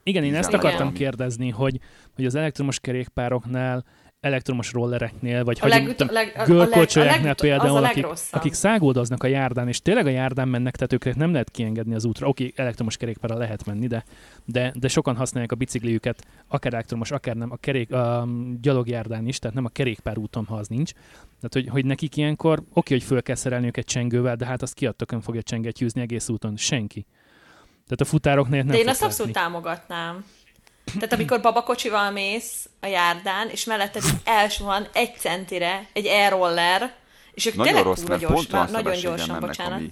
Igen, én ezt akartam kérdezni, hogy, hogy az elektromos kerékpároknál, elektromos rollereknél, vagy A hogy legüt- tudom, leg- a- a görkocsolyáknál leg- az például, a akik, akik száguldoznak a járdán, és tényleg a járdán mennek, tehát őket nem lehet kiengedni az útra. Oké, elektromos kerékpárral lehet menni, de, de, de sokan használják a bicikliüket, akár elektromos, akár nem, a, kerék, a gyalogjárdán is, tehát nem a kerékpár úton, ha az nincs. Tehát, hogy, hogy nekik ilyenkor oké, hogy föl kell szerelni őket csengővel, de hát azt ki a tökön fogja csengettyűzni egész úton? Senki. Tehát a futároknél nem De én azt abszolút támogatnám. Tehát amikor babakocsival mész a járdán, és melletted így elsuhan egy centire egy e-roller, és ők nagyon rossz, mert gyors, pont nagyon gyorsan, mennek, bocsánat. ami,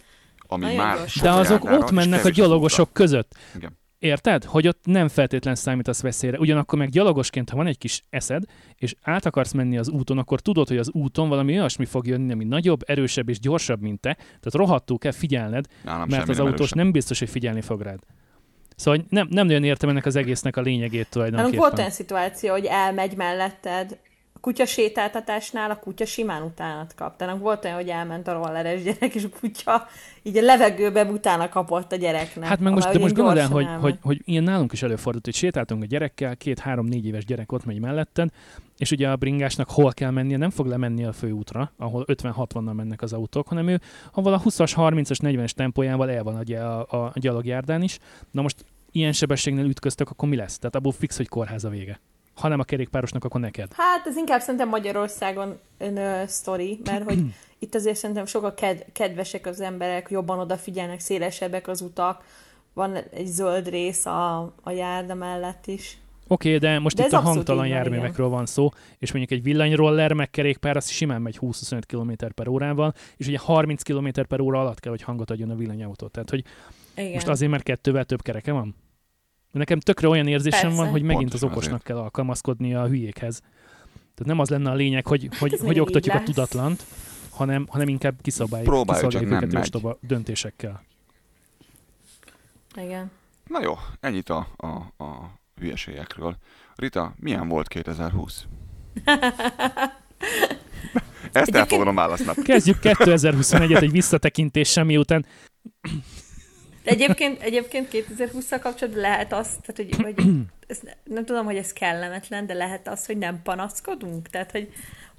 ami Nagyon már gyors. De azok járdára, ott mennek a az gyalogosok útra. között. Igen. Érted? Hogy ott nem feltétlen számítasz veszélyre. Ugyanakkor meg gyalogosként, ha van egy kis eszed, és át akarsz menni az úton, akkor tudod, hogy az úton valami olyasmi fog jönni, ami nagyobb, erősebb és gyorsabb, mint te. Tehát rohadtul kell figyelned, Nálam mert az nem autós erősebb. nem biztos, hogy figyelni fog rád. Szóval nem, nem nagyon értem ennek az egésznek a lényegét tulajdonképpen. volt olyan szituáció, hogy elmegy melletted, a kutya sétáltatásnál a kutya simán utánat kap. Nálunk volt olyan, hogy elment a rolleres gyerek, és a kutya így a levegőbe utána kapott a gyereknek. Hát meg most, de most gyorsan hogy, elment. hogy, hogy ilyen nálunk is előfordult, hogy sétáltunk a gyerekkel, két, három, négy éves gyerek ott megy melletted, és ugye a bringásnak hol kell mennie, nem fog lemenni a főútra, ahol 50-60-nal mennek az autók, hanem ő avval a 20-as, 30-as, 40-es tempójával el van ugye a, a, a gyalogjárdán is. Na most ilyen sebességnél ütköztök, akkor mi lesz? Tehát abból fix, hogy kórház a vége. Ha nem a kerékpárosnak, akkor neked. Hát ez inkább szerintem Magyarországon ö, sztori, mert hogy itt azért szerintem sokkal ked- kedvesek az emberek, jobban odafigyelnek, szélesebbek az utak, van egy zöld rész a, a járda mellett is. Oké, okay, de most De itt a hangtalan járművekről van szó, és mondjuk egy villanyroller meg kerékpár, az simán megy 20-25 km per órával, és ugye 30 km per óra alatt kell, hogy hangot adjon a villanyautó. Tehát, hogy Igen. most azért, mert kettővel több kereke van? Nekem tökre olyan érzésem Persze. van, hogy megint Pontosan az okosnak azért. kell alkalmazkodni a hülyékhez. Tehát nem az lenne a lényeg, hogy, hogy, Hát hogy mindig oktatjuk a lesz. tudatlant, hanem, hanem inkább kiszabáljuk, Próbáljuk, csak kiszolgáljuk őket ostoba döntésekkel. Igen. Na jó, ennyit a, a, a hülyeségekről. Rita, milyen volt 2020? Ezt elfogadom válasznak. Kezdjük 2021-et egy visszatekintéssel, miután De egyébként, egyébként 2020-szal kapcsolatban lehet az, tehát, hogy, hogy ez, nem tudom, hogy ez kellemetlen, de lehet az, hogy nem panaszkodunk? Tehát, hogy,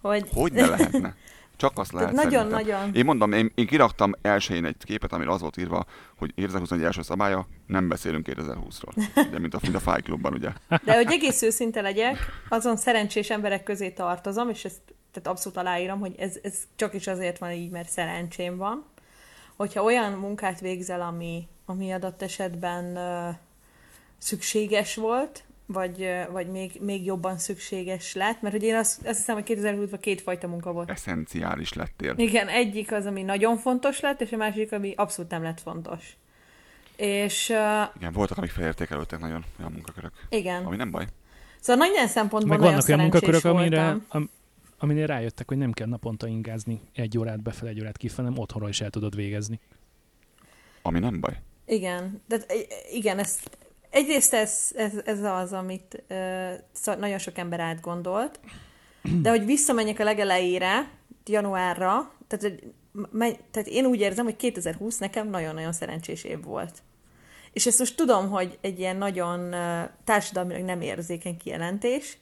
hogy Hogy ne lehetne? Csak azt lehet nagyon-nagyon... Én mondom, én, én kiraktam elsőjén egy képet, amire az volt írva, hogy 2021 első szabálya, nem beszélünk 2020-ról. Ugye, mint a, mint a Fight Clubban, ugye. De hogy egész őszinte legyek, azon szerencsés emberek közé tartozom, és ezt tehát abszolút aláírom, hogy ez, ez csak is azért van így, mert szerencsém van. Hogyha olyan munkát végzel, ami, ami adott esetben uh, szükséges volt, vagy, uh, vagy még, még jobban szükséges lett, mert hogy én azt, azt hiszem, hogy 2020-ban kétfajta munka volt. Eszenciális lettél. Igen, egyik az, ami nagyon fontos lett, és a másik, ami abszolút nem lett fontos. És uh, Igen, voltak, amik felértékelődtek nagyon olyan munkakörök. igen. Ami nem baj. Szóval nagyon szempontból Meg nagyon vannak olyan szerencsés munkakörök, amire, voltam. am, aminél rájöttek, hogy nem kell naponta ingázni egy órát befele, egy órát kifele, hanem otthonról is el tudod végezni. Ami nem baj. Igen, de igen, ez, egyrészt ez, ez, ez az, amit uh, nagyon sok ember átgondolt, de hogy visszamenjek a legelejére, januárra, tehát, hogy tehát én úgy érzem, hogy 2020 nekem nagyon-nagyon szerencsés év volt. És ezt most tudom, hogy egy ilyen nagyon uh, társadalmilag nem érzékeny kijelentés,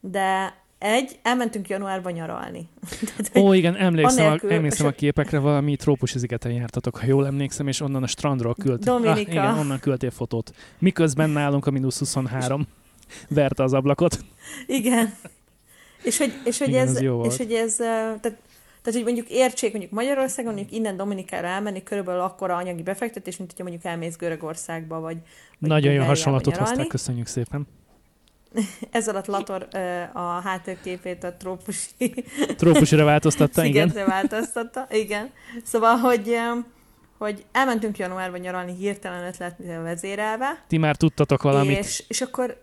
de egy, elmentünk januárban nyaralni. Tehát, Ó, igen, emlékszem, Anélkül- a, emlékszem a képekre, valami trópusi szigeten jártatok, ha jól emlékszem, és onnan a strandról küldtél. Dominika. Ah, igen, onnan küldtél fotót. Miközben nálunk a mínusz 23 verte az ablakot. Igen. És hogy, és hogy Igen, ez, volt. és hogy ez, tehát, tehát, hogy mondjuk értsék mondjuk Magyarországon, mondjuk innen Dominikára elmenni, körülbelül akkora anyagi befektetés, mint hogyha mondjuk elmész Görögországba, vagy, vagy Nagyon jó hasonlatot hozták, köszönjük szépen. Ez alatt Lator ö, a háttérképét a trópusi Trópusira változtatta, igen. szigetre változtatta. Igen. Szóval, hogy, hogy elmentünk januárban nyaralni hirtelen ötlettel vezérelve, Ti már tudtatok valamit. És, és akkor,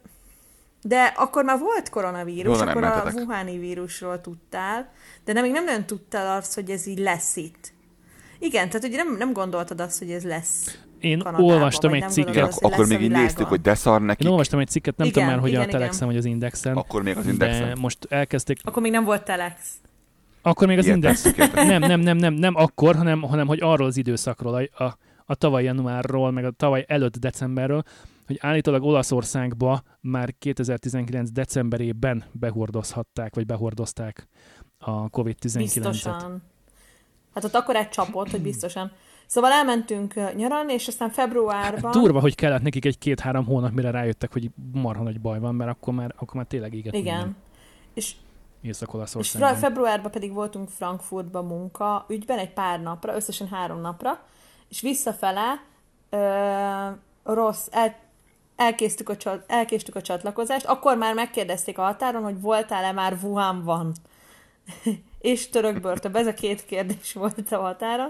de akkor már volt koronavírus, akkor a. Wuhani vírusról tudtál, de nem, még nem nagyon tudtál azt, hogy ez így lesz itt. Igen, tehát ugye nem, nem gondoltad azt, hogy ez lesz. Én Kanadában, olvastam egy cikket. Igen, ak- akkor még így néztük, hogy de szar neki. Én olvastam egy cikket, nem Igen, tudom már, hogy igen, a Telexen vagy az Indexen, Akkor még az de indexen. most elkezdték, Akkor még nem volt Telex. akkor még az Ilyet Index, nem, nem, nem, nem, nem akkor, hanem, hanem hogy arról az időszakról, a, a, a tavaly januárról, meg a tavaly előtt decemberről, hogy állítólag Olaszországba már 2019 decemberében behordozhatták, vagy behordozták a COVID-19-et. Biztosan. Hát ott akkor egy csapott, hogy biztosan. Szóval elmentünk nyaralni, és aztán februárban... Durva, hogy kellett nekik egy két-három hónap, mire rájöttek, hogy marha nagy baj van, mert akkor már, akkor már tényleg éget Igen. És És Észak-Olaszországban. februárban pedig voltunk Frankfurtba munka ügyben egy pár napra, összesen három napra, és visszafele ö, rossz, el, elkésztük, a, elkéstük a csatlakozást, akkor már megkérdezték a határon, hogy voltál-e már Wuhanban. és török börtönben. Ez a két kérdés volt a határon.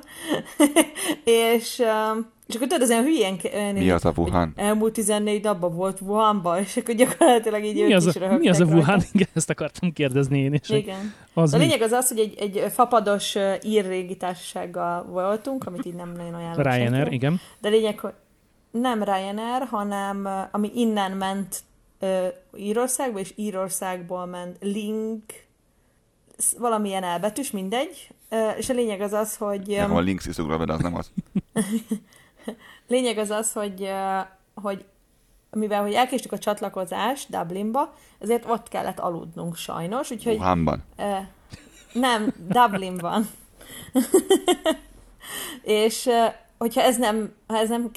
és, ö, és akkor tudod, az olyan hülyén Mi az a Wuhan? Elmúlt 14 napban volt Wuhanban, és akkor gyakorlatilag így Mi ők az, is a, mi az a rajta. Wuhan? Igen, ezt akartam kérdezni én is. Igen. Az A lényeg az az, hogy egy, egy fapados ír régi társasággal voltunk, amit így nem nagyon ajánlok Ryanair, igen. De lényeg, hogy nem Ryanair, hanem ami innen ment ö, Írországba, és Írországból ment Link, valamilyen elbetűs, mindegy. És a lényeg az az, hogy... Nem, öm, a Links is be, de az nem az. Lényeg az az, hogy, hogy mivel hogy elkéstük a csatlakozást Dublinba, ezért ott kellett aludnunk sajnos, úgyhogy Wuhanban. Nem, Dublinban. és hogyha ez nem, ha ez nem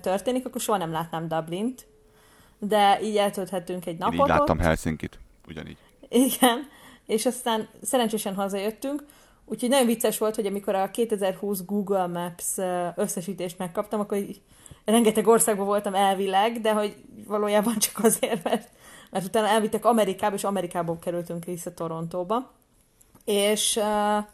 történik, akkor soha nem látnám Dublint. De így eltölthetünk egy Én napot így láttam. Helsinkit. Ugyanígy. Igen. És aztán szerencsésen hazajöttünk. Úgyhogy nagyon vicces volt, hogy amikor a 2020 Google Maps összesítést megkaptam, akkor így rengeteg országban voltam elvileg, de hogy valójában csak azért, mert, mert utána elvittek Amerikába, és Amerikából kerültünk vissza Torontóba. És uh,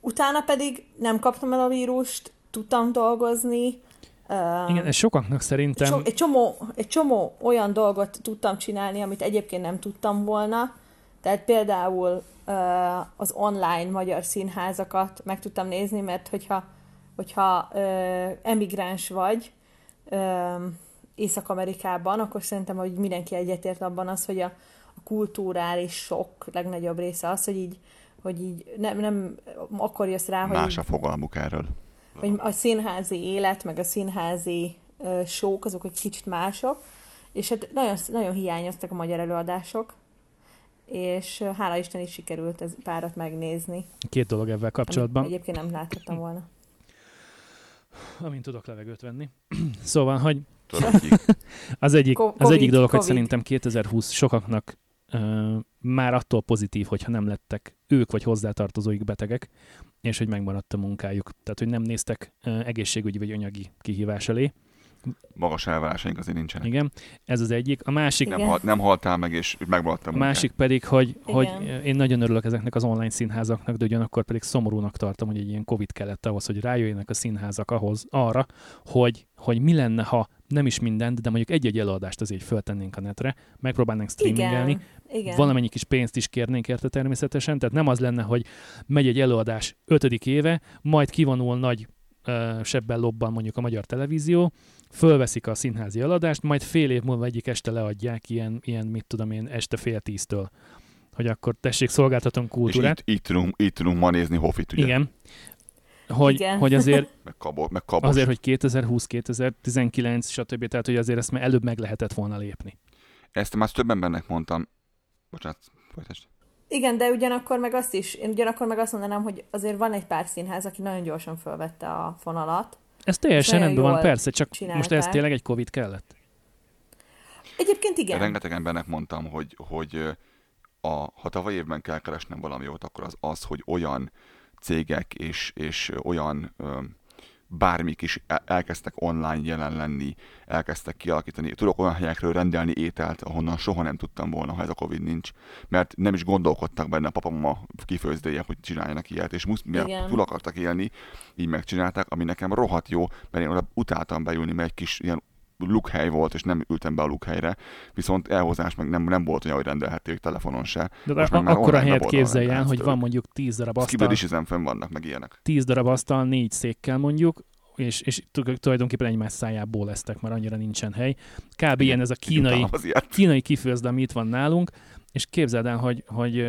utána pedig nem kaptam el a vírust, tudtam dolgozni. Uh, Igen, ez sokaknak szerintem... So, egy, csomó, egy csomó olyan dolgot tudtam csinálni, amit egyébként nem tudtam volna. Tehát például az online magyar színházakat meg tudtam nézni, mert hogyha, hogyha emigráns vagy Észak-Amerikában, akkor szerintem, hogy mindenki egyetért abban az, hogy a, a kulturális sok legnagyobb része az, hogy így, hogy így nem, nem akkor jössz rá, hogy Más a fogalmuk erről. hogy a színházi élet, meg a színházi uh, sók, azok egy kicsit mások, és hát nagyon, nagyon hiányoztak a magyar előadások, és hála Isten is sikerült ez párat megnézni. Két dolog ebben kapcsolatban. Amit Egyébként nem láthattam volna. amint tudok levegőt venni. szóval, hogy hogy az egyik, Co- az egyik Covid, dolog, hogy Covid. szerintem 2020 sokaknak ö, már attól pozitív, hogyha nem lettek ők vagy hozzátartozóik betegek, és hogy megmaradt a munkájuk. Tehát, hogy nem néztek ö, egészségügyi vagy anyagi kihívás elé. Magas elvárásaink azért nincsenek. Igen, ez az egyik. A másik, Nem, Igen. hal, nem haltál meg, és megmaradt a a munkád. másik pedig, hogy, hogy Igen. én nagyon örülök ezeknek az online színházaknak, de ugyanakkor pedig szomorúnak tartom, hogy egy ilyen Covid kellett ahhoz, hogy rájöjjenek a színházak ahhoz, arra, hogy, hogy mi lenne, ha nem is mindent, de mondjuk egy-egy előadást azért föltennénk a netre, megpróbálnánk streamingelni, Igen, igen. valamennyi kis pénzt is kérnénk érte természetesen, tehát nem az lenne, hogy megy egy előadás ötödik éve, majd kivonul nagy ö, sebben lobban mondjuk a magyar televízió, fölveszik a színházi eladást, majd fél év múlva egyik este leadják ilyen, ilyen mit tudom én, este fél tíztől hogy akkor tessék, szolgáltatom És kultúrát. itt, itt, tudunk, itt tudunk ma nézni Hofit, ugye? Igen. Hogy, Igen. hogy azért, Meg, kabol, meg kabos. azért, hogy 2020, 2019, stb. Tehát, hogy azért ezt már előbb meg lehetett volna lépni. Ezt már több embernek mondtam. Bocsánat, folytasd. Igen, de ugyanakkor meg azt is, én ugyanakkor meg azt mondanám, hogy azért van egy pár színház, aki nagyon gyorsan fölvette a fonalat. Ez teljesen nagyon rendben van, persze, csak most csinálták. ez tényleg egy Covid kellett? Egyébként igen. Rengeteg embernek mondtam, hogy, hogy a, ha tavaly évben kell keresnem valami jót, akkor az az, hogy olyan cégek és, és olyan ö, bármik is el- elkezdtek online jelen lenni, elkezdtek kialakítani. Tudok olyan helyekről rendelni ételt, ahonnan soha nem tudtam volna, ha ez a Covid nincs, mert nem is gondolkodtak benne a papamama kifőzdéje, hogy csináljanak ilyet, és musz, mivel túl akartak élni, így megcsinálták, ami nekem rohadt jó, mert én oda utáltam beülni, mert egy kis ilyen lukhely volt, és nem ültem be a lukhelyre, viszont elhozás meg nem, nem volt olyan, hogy rendelhették telefonon se. De Most a, akkor a helyet képzelj el, hogy van mondjuk 10 darab asztal, the fönn vannak, meg ilyenek. 10 darab asztal, négy székkel mondjuk, és, és tu- tulajdonképpen egymás szájából lesztek, mert annyira nincsen hely. Kb. ilyen ez a kínai, kínai kifőzde, ami itt van nálunk, és képzeld el, hogy, hogy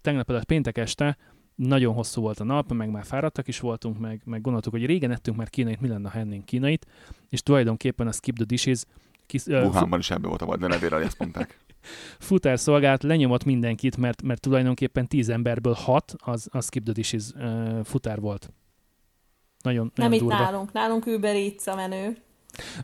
tegnap előtt péntek este nagyon hosszú volt a nap, meg már fáradtak is voltunk, meg, meg gondoltuk, hogy régen ettünk már kínait, mi lenne, ha ennénk kínait, és tulajdonképpen a Skip the Dishes kis, Wuhanban is ebbe volt a vagy, nevére, ezt mondták. futárszolgált lenyomott mindenkit, mert, mert tulajdonképpen 10 emberből 6 az, az Skip the Dishes ö, futár volt. Nagyon, Nem nagyon itt durva. nálunk. Nálunk Uber Eats a menő.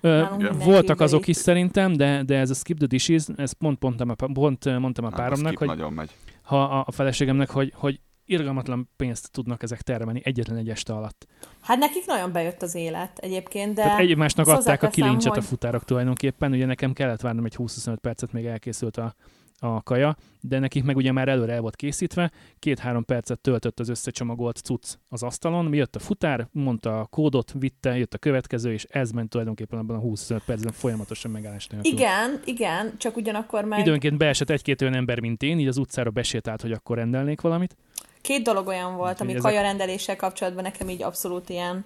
Ö, voltak azok is szerintem, de, de ez a Skip the Dishes, ezt pont, pont, pont mondtam a Hát, a páromnak, skip hogy nagyon megy. ha a, a feleségemnek, hogy, hogy irgalmatlan pénzt tudnak ezek termelni egyetlen egy este alatt. Hát nekik nagyon bejött az élet egyébként, de... Tehát egymásnak adták a kilincset a hogy- futárok tulajdonképpen, ugye nekem kellett várnom egy 20-25 percet, még elkészült a, a kaja, de nekik meg ugye már előre el volt készítve, két-három percet töltött az összecsomagolt cucc az asztalon, mi jött a futár, mondta a kódot, vitte, jött a következő, és ez ment tulajdonképpen abban a 25 percben folyamatosan megállás nélkül. Igen, igen, csak ugyanakkor meg Időnként beesett egy-két olyan ember, mint én, így az utcára besétált, hogy akkor rendelnék valamit. Két dolog olyan volt, ami ezek- kajarendeléssel kapcsolatban nekem így abszolút ilyen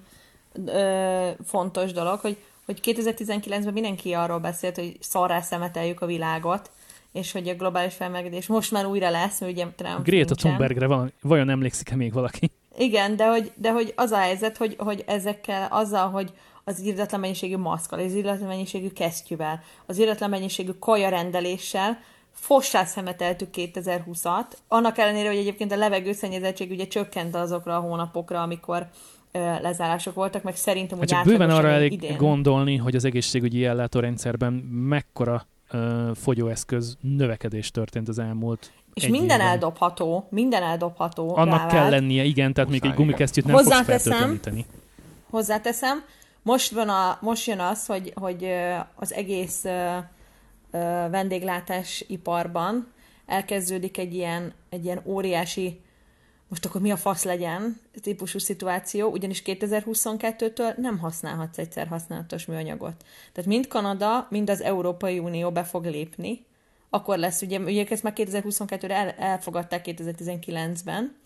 ö, fontos dolog, hogy, hogy 2019-ben mindenki arról beszélt, hogy szarrá szemeteljük a világot, és hogy a globális felmelegedés most már újra lesz, mert ugye Trump Greta. Thunbergre van, vajon emlékszik-e még valaki? Igen, de hogy, de hogy az a helyzet, hogy, hogy ezekkel, azzal, hogy az irdatlan mennyiségű maszkkal, az irdatlan mennyiségű kesztyűvel, az irdatlan mennyiségű kajarendeléssel fossá szemeteltük 2020-at, annak ellenére, hogy egyébként a levegőszennyezettség ugye csökkent azokra a hónapokra, amikor lezárások voltak, meg szerintem Hát úgy csak bőven arra elég idén. gondolni, hogy az egészségügyi ellátórendszerben mekkora ö, fogyóeszköz növekedés történt az elmúlt És egy minden évben. eldobható, minden eldobható. Annak rávág. kell lennie, igen, tehát még egy gumikesztyűt nem fogsz Hozzáteszem, feltöltöníteni. hozzáteszem. Most, van a, most jön az, hogy, hogy az egész vendéglátás iparban elkezdődik egy ilyen, egy ilyen óriási, most akkor mi a fasz legyen típusú szituáció, ugyanis 2022-től nem használhatsz egyszer használatos műanyagot. Tehát mind Kanada, mind az Európai Unió be fog lépni, akkor lesz, ugye, ugye ezt már 2022-re el, elfogadták 2019-ben,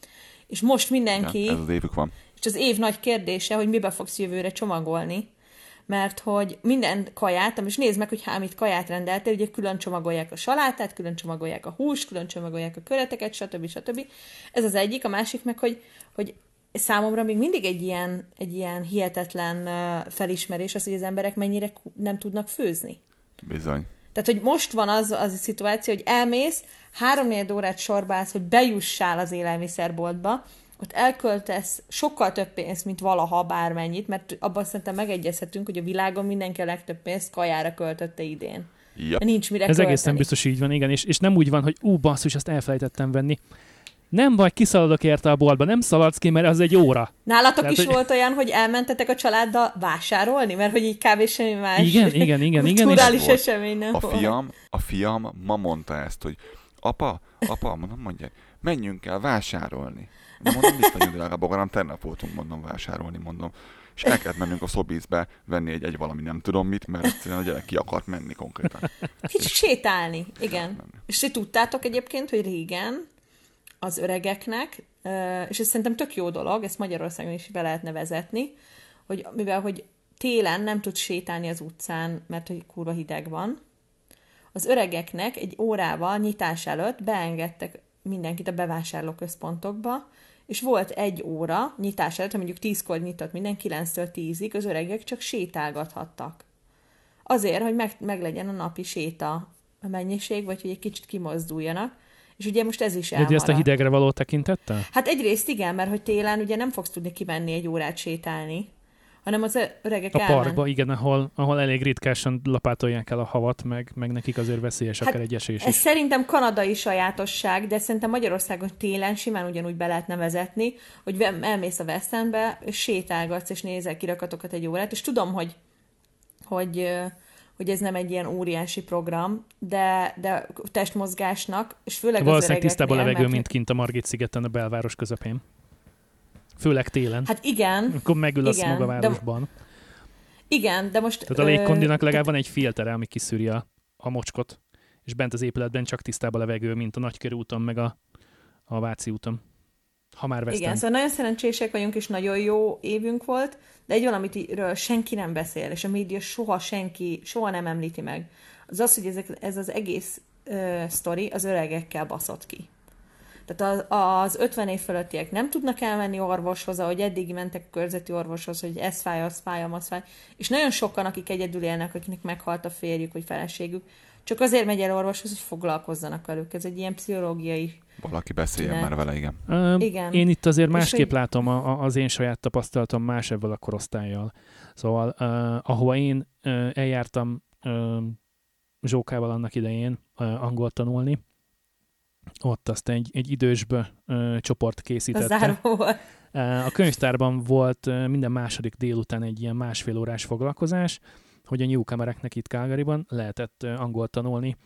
és most mindenki... Igen, ez az évük van. És az év nagy kérdése, hogy mibe fogsz jövőre csomagolni, mert hogy minden kaját, és nézd meg, hogy hámit kaját rendeltél, ugye külön csomagolják a salátát, külön csomagolják a húst, külön csomagolják a köreteket, stb. stb. Ez az egyik, a másik meg, hogy, hogy számomra még mindig egy ilyen, egy ilyen hihetetlen felismerés az, hogy az emberek mennyire nem tudnak főzni. Bizony. Tehát, hogy most van az, az a szituáció, hogy elmész, három órát sorba állsz, hogy bejussál az élelmiszerboltba, ott elköltesz sokkal több pénzt, mint valaha bármennyit, mert abban szerintem megegyezhetünk, hogy a világon mindenki a legtöbb pénzt kajára költötte idén. Ja. Nincs mire Ez költeni. egészen biztos így van, igen, és, és nem úgy van, hogy ú, basszus, azt elfelejtettem venni. Nem baj, kiszaladok érte a boltba, nem szaladsz ki, mert az egy óra. Nálatok Tehát, is hogy- volt olyan, hogy elmentetek a családdal vásárolni? Mert hogy így kb. semmi más Igen, igen, igen, igen, kulturális és- esemény nem A volt. fiam, a fiam ma mondta ezt, hogy apa, apa, mondom, mondja, menjünk el vásárolni. Mondom, vagyunk drága bogaram, tegnap voltunk, mondom, vásárolni, mondom. És el kellett mennünk a szobízbe, venni egy, egy valami nem tudom mit, mert egyszerűen a gyerek ki akart menni konkrétan. Kicsit sétálni, igen. menni. És ti tudtátok egyébként, hogy régen az öregeknek, és ez szerintem tök jó dolog, ezt Magyarországon is be lehetne vezetni, hogy mivel hogy télen nem tud sétálni az utcán, mert hogy kurva hideg van, az öregeknek egy órával nyitás előtt beengedtek mindenkit a bevásárlóközpontokba, és volt egy óra nyitás előtt, mondjuk 10-kor nyitott minden, 9-től 10-ig, az öregek csak sétálgathattak. Azért, hogy meg, meglegyen a napi séta a mennyiség, vagy hogy egy kicsit kimozduljanak. És ugye most ez is Ugye ezt a hidegre való tekintettel? Hát egyrészt igen, mert hogy télen ugye nem fogsz tudni kimenni egy órát sétálni, hanem az öregek A elmen- parkba, igen, ahol, ahol elég ritkásan lapátolják el a havat, meg, meg nekik azért veszélyes Hát akár egy esés Ez is. szerintem kanadai sajátosság, de szerintem Magyarországon télen simán ugyanúgy be lehetne vezetni, hogy elmész a West Endbe, sétálgatsz, és nézel kirakatokat egy órát, és tudom, hogy, hogy, hogy ez nem egy ilyen óriási program, de, de testmozgásnak, és főleg az Valószínűleg tisztább a öregeknél, levegő, mert- mint kint a Margit szigeten a belváros közepén. Főleg télen. Hát igen, Akkor megül a igen, smog a de- városban. igen, de most... Tehát a légkondinak legalább van egy filtere, ami kiszűri a, a mocskot, és bent az épületben csak tisztább a levegő, mint a Nagykörúton, meg a, a Váci úton. Ha már vesztem. Igen, szóval nagyon szerencsések vagyunk, és nagyon jó évünk volt, de egy valamiről senki nem beszél, és a média soha senki, soha nem említi meg. Az az, hogy ezek, ez az egész ö, sztori az öregekkel baszott ki. Tehát az, az 50 év fölöttiek nem tudnak elmenni orvoshoz, ahogy eddig mentek a körzeti orvoshoz, hogy ez fáj, az fáj, az fáj. És nagyon sokan, akik egyedül élnek, akiknek meghalt a férjük vagy feleségük, csak azért megy el orvoshoz, hogy foglalkozzanak velük. Ez egy ilyen pszichológiai Valaki beszéljen Ne. már vele, igen. Ö, Igen. Én itt azért másképp hogy- látom, a, a, az én saját tapasztalatom más ebből a korosztályjal. Szóval, uh, ahova én uh, eljártam uh, Zsókával annak idején uh, angol tanulni, ott azt egy, egy idősbö uh, csoport készítette. záró volt. Uh, A könyvtárban volt minden második délután egy ilyen másfél órás foglalkozás, hogy a newcomereknek itt Calgaryban lehetett angol tanulni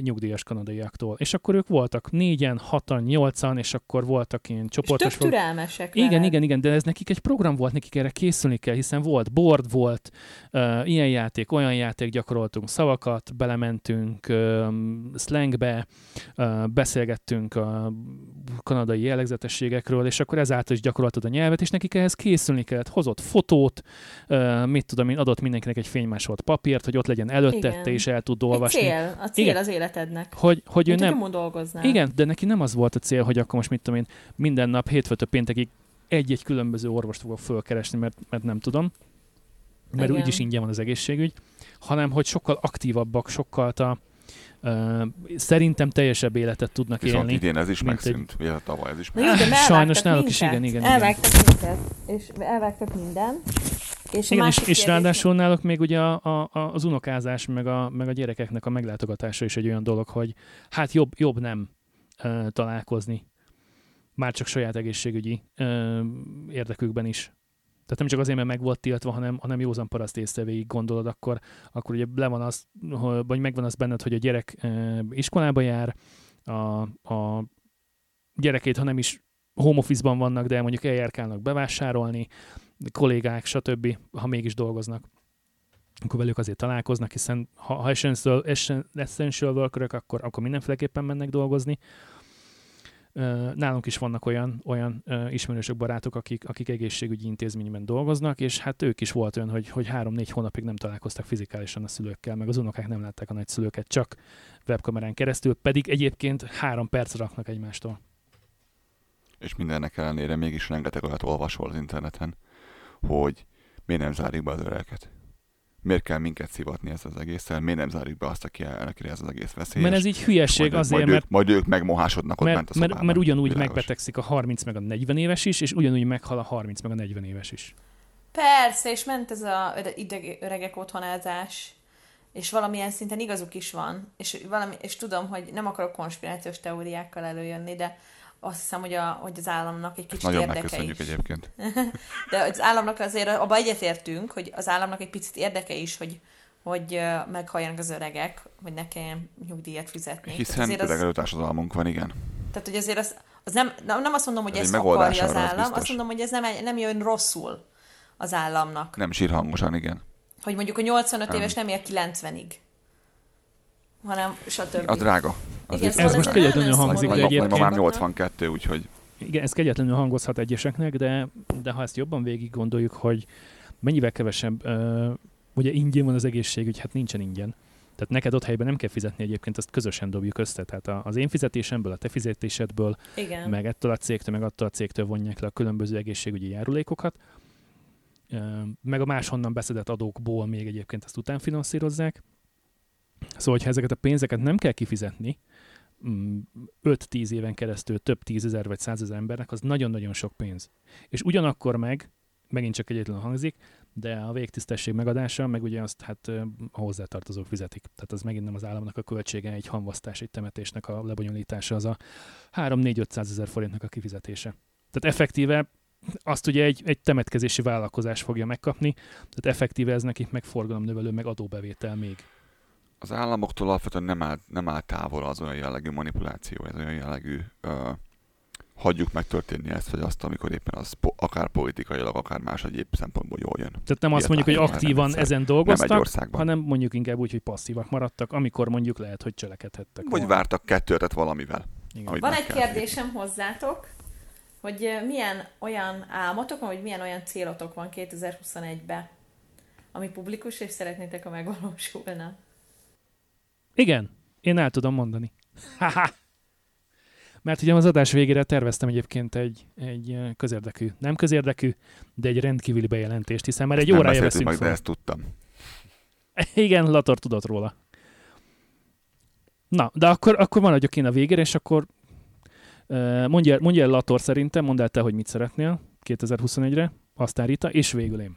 nyugdíjas kanadaiaktól. És akkor ők voltak négyen, hatan, nyolcan, és akkor voltak ilyen És csoportos tök fog- türelmesek igen, veled. igen, igen, de ez nekik egy program volt, nekik erre készülni kell, hiszen volt board, volt uh, ilyen játék, olyan játék, gyakoroltunk szavakat, belementünk uh, slangbe, uh, beszélgettünk a kanadai jellegzetességekről, és akkor ezáltal is gyakoroltad a nyelvet, és nekik ehhez készülni kellett. Hozott fotót, uh, mit tudom én, adott mindenkinek egy fénymásolt papírt, hogy ott legyen előtte, Igen. is el tud Egy olvasni. cél, a cél Igen. Az életednek. Hogy, hogy ő Mint nem, nem... dolgoznál. igen, de neki nem az volt a cél, hogy akkor most mit tudom én, minden nap hétfőtől péntekig egy-egy különböző orvost fogok fölkeresni, mert, mert nem tudom, mert Igen. úgyis ingyen van az egészségügy, hanem hogy sokkal aktívabbak, sokkal a, uh, szerintem teljesebb életet tudnak Viszont élni. idén ez is megszűnt, egy... tavaly ez is Na jó, megszűnt. de Sajnos náluk is, igen, igen, igen. Elvágtak minket, és elvágtak minden. És, Igen, és, és ráadásul náluk még ugye a, a, az unokázás, meg a, meg a gyerekeknek a meglátogatása is egy olyan dolog, hogy hát jobb, jobb nem uh, találkozni, már csak saját egészségügyi uh, érdekükben is. Tehát nem csak azért, mert meg volt tiltva, hanem, hanem józan paraszt észre végig gondolod, akkor, akkor ugye le van az, vagy megvan az benned, hogy a gyerek uh, iskolába jár, a, a gyerekét, ha nem is home office-ban vannak, de mondjuk eljárkálnak bevásárolni, kollégák, stb., ha mégis dolgoznak, akkor velük azért találkoznak, hiszen ha, ha essential, essen- essential workerök, akkor, akkor mindenféleképpen mennek dolgozni. Nálunk is vannak olyan, olyan ismerősök, barátok, akik, akik egészségügyi intézményben dolgoznak, és hát ők is volt olyan, hogy, hogy három-négy hónapig nem találkoztak fizikálisan a szülőkkel, meg az unokák nem látták a nagyszülőket, csak webkamerán keresztül, pedig egyébként három perc raknak egymástól. És mindennek ellenére mégis rengeteg olyat olvasol az interneten, hogy miért nem zárjuk be az öregeket. miért kell minket szivatni ez az egésszel, miért nem zárjuk be azt, aki akire ez az egész veszélyes. Mert ez így hülyeség majd, azért, majd mert ők, majd ők megmohásodnak ott bent a mert, mert, mert ugyanúgy Világos. megbetegszik a 30 meg a 40 éves is, és ugyanúgy meghal a 30 meg a 40 éves is. Persze, és ment ez a ideg, öregek otthonázás, és valamilyen szinten igazuk is van, és, valami, és tudom, hogy nem akarok konspirációs teóriákkal előjönni, de azt hiszem, hogy, a, hogy az államnak egy kicsit Nagyon érdeke megköszönjük is. egyébként. De az államnak azért, abban egyetértünk, hogy az államnak egy picit érdeke is, hogy, hogy meghalljanak az öregek, hogy ne kelljen nyugdíjat fizetni. Hiszen azért az, társadalmunk van, igen. tehát, hogy azért az, az nem, nem azt mondom, hogy Ez ezt megoldás akarja az az állam, biztos. azt mondom, hogy ez nem, nem jön rosszul az államnak. Nem sírhangosan, igen. Hogy mondjuk a 85 Nem. éves nem ér 90-ig, hanem stb. A drága. Igen, szóval Ez most kegyetlenül hangzik, de majd ma már egyébként... 82, úgyhogy Igen, ez kegyetlenül hangozhat egyeseknek, de, de ha ezt jobban végig gondoljuk, hogy mennyivel kevesebb, uh, ugye ingyen van az egészségügy, hát nincsen ingyen. Tehát neked ott helyben nem kell fizetni egyébként, azt közösen dobjuk össze. Tehát az én fizetésemből, a te fizetésedből, Igen. meg ettől a cégtől, meg attól a cégtől vonják le a különböző egészségügyi járulékokat, meg a máshonnan beszedett adókból még egyébként ezt után finanszírozzák. Szóval, hogyha ezeket a pénzeket nem kell kifizetni, 5-10 éven keresztül több tízezer vagy százezer embernek, az nagyon-nagyon sok pénz. És ugyanakkor meg, megint csak egyetlen hangzik, de a végtisztesség megadása, meg ugye azt hát a hozzátartozók fizetik. Tehát az megint nem az államnak a költsége, egy hamvasztás, egy temetésnek a lebonyolítása, az a 3-4-500 ezer forintnak a kifizetése. Tehát effektíve azt ugye egy, egy temetkezési vállalkozás fogja megkapni, tehát effektíve ez nekik meg forgalomnövelő, meg adóbevétel még. Az államoktól alapvetően nem áll, nem áll távol az olyan jellegű manipuláció, ez olyan jellegű uh, hagyjuk megtörténni ezt vagy azt, amikor éppen az po- akár politikailag, akár más egyéb szempontból jól jön. Tehát nem azt mondjuk, hogy nem aktívan ezen Nem dolgoztak, országban. hanem mondjuk inkább úgy, hogy passzívak maradtak, amikor mondjuk lehet, hogy cselekedhettek. Vagy volna. vártak kettőtet valamivel. Igen. Van egy kérdésem hozzátok, hogy ö, milyen olyan álmotok van, vagy milyen olyan célotok van 2021-ben, ami publikus, és szeretnétek, ha megvalósulna. Igen, én el tudom mondani. Haha. Mert ugye az adás végére terveztem egyébként egy, egy közérdekű, nem közérdekű, de egy rendkívüli bejelentést, hiszen már egy Nem órája veszünk meg, de fel. ezt tudtam. Igen, Lator tudott róla. Na, de akkor, akkor maradjak én a végére, és akkor uh, mondja, mondja el Lator szerintem, mondd el te, hogy mit szeretnél 2021-re, aztán Rita, és végül én.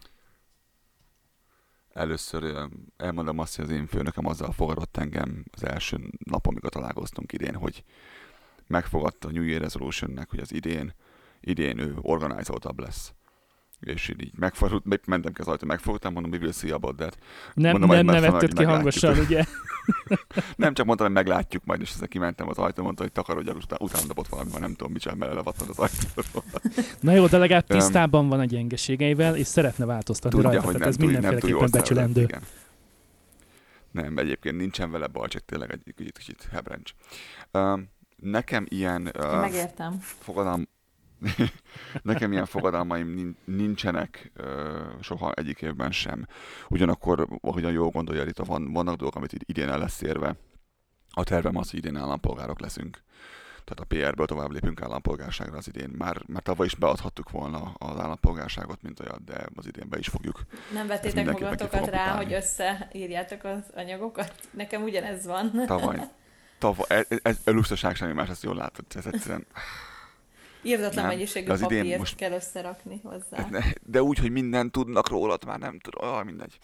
Először elmondom azt, hogy az én főnököm azzal fogadott engem az első nap, amikor találkoztunk idén, hogy megfogadta a New Year Resolutionnek, hogy az idén, idén ő organizoltabb lesz. És így, így megfordult, meg- mentem ki az ajtó, megfogtam, mondom, will see about that. Nem, Mondom, nem megy, ki hangosan, ugye? Nem csak mondtam, hogy meglátjuk majd, és ezzel kimentem az ajtó, mondta, hogy takarodjál, utána, utána dobott valami, nem tudom, mit mert levattam az ajtóról. Na jó, de legalább tisztában van a gyengeségeivel, és szeretne változtatni Tudja, rajta, hogy tehát nem, ez túl, nem túl mindenféleképpen becsülendő. igen. Nem, egyébként nincsen vele baj, csak tényleg egy kicsit, kicsit hebrencs. Um, nekem ilyen uh, megértem. fogadalm, nekem ilyen fogadalmaim nin- nincsenek soha egyik évben sem. Ugyanakkor, ahogyan jól gondolja Rita, van, vannak dolgok, amit id- idén el lesz érve. A tervem az, hogy idén állampolgárok leszünk. Tehát a PR-ből tovább lépünk állampolgárságra az idén. Már, már tavaly is beadhattuk volna az állampolgárságot, mint olyat, de az idén be is fogjuk. Nem vettétek magatokat rá, utálni. hogy összeírjátok az anyagokat? Nekem ugyanez van. Tavaly. Tavaly, ez, ez, ez luxusság semmi más, ezt jól látod. Ez egyszerűen, Írdatlan Nem, mennyiségű az idén papírt most- kell összerakni hozzá. ne, de úgy, hogy mindent tudnak rólad, már nem tudom, ah, mindegy.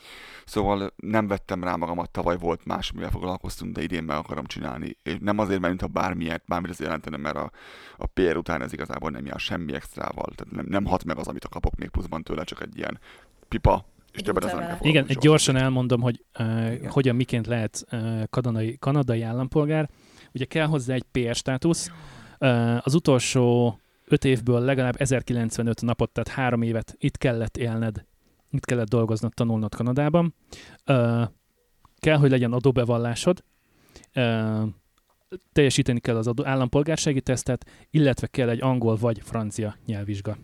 Szóval nem vettem rá magamat, tavaly volt más, mivel foglalkoztunk, de idén meg akarom csinálni. És nem azért, mert mintha bármilyet, bármit az jelentene, mert a, a PR után ez igazából nem jár semmi extrával. Tehát nem, nem hat meg az, amit a kapok még pluszban tőle, csak egy ilyen pipa, és többet nem kell Igen, egy gyorsan elmondom, hogy uh, Igen. hogyan, miként lehet uh, kanadai, kanadai állampolgár. Ugye kell hozzá egy PR státusz. Uh, az utolsó öt évből legalább 1095 napot, tehát három évet itt kellett élned, itt kellett dolgoznod, tanulnod Kanadában. Uh, kell, hogy legyen adóbevallásod. Uh, teljesíteni kell az adó, állampolgársági tesztet, illetve kell egy angol vagy francia nyelvvizsga.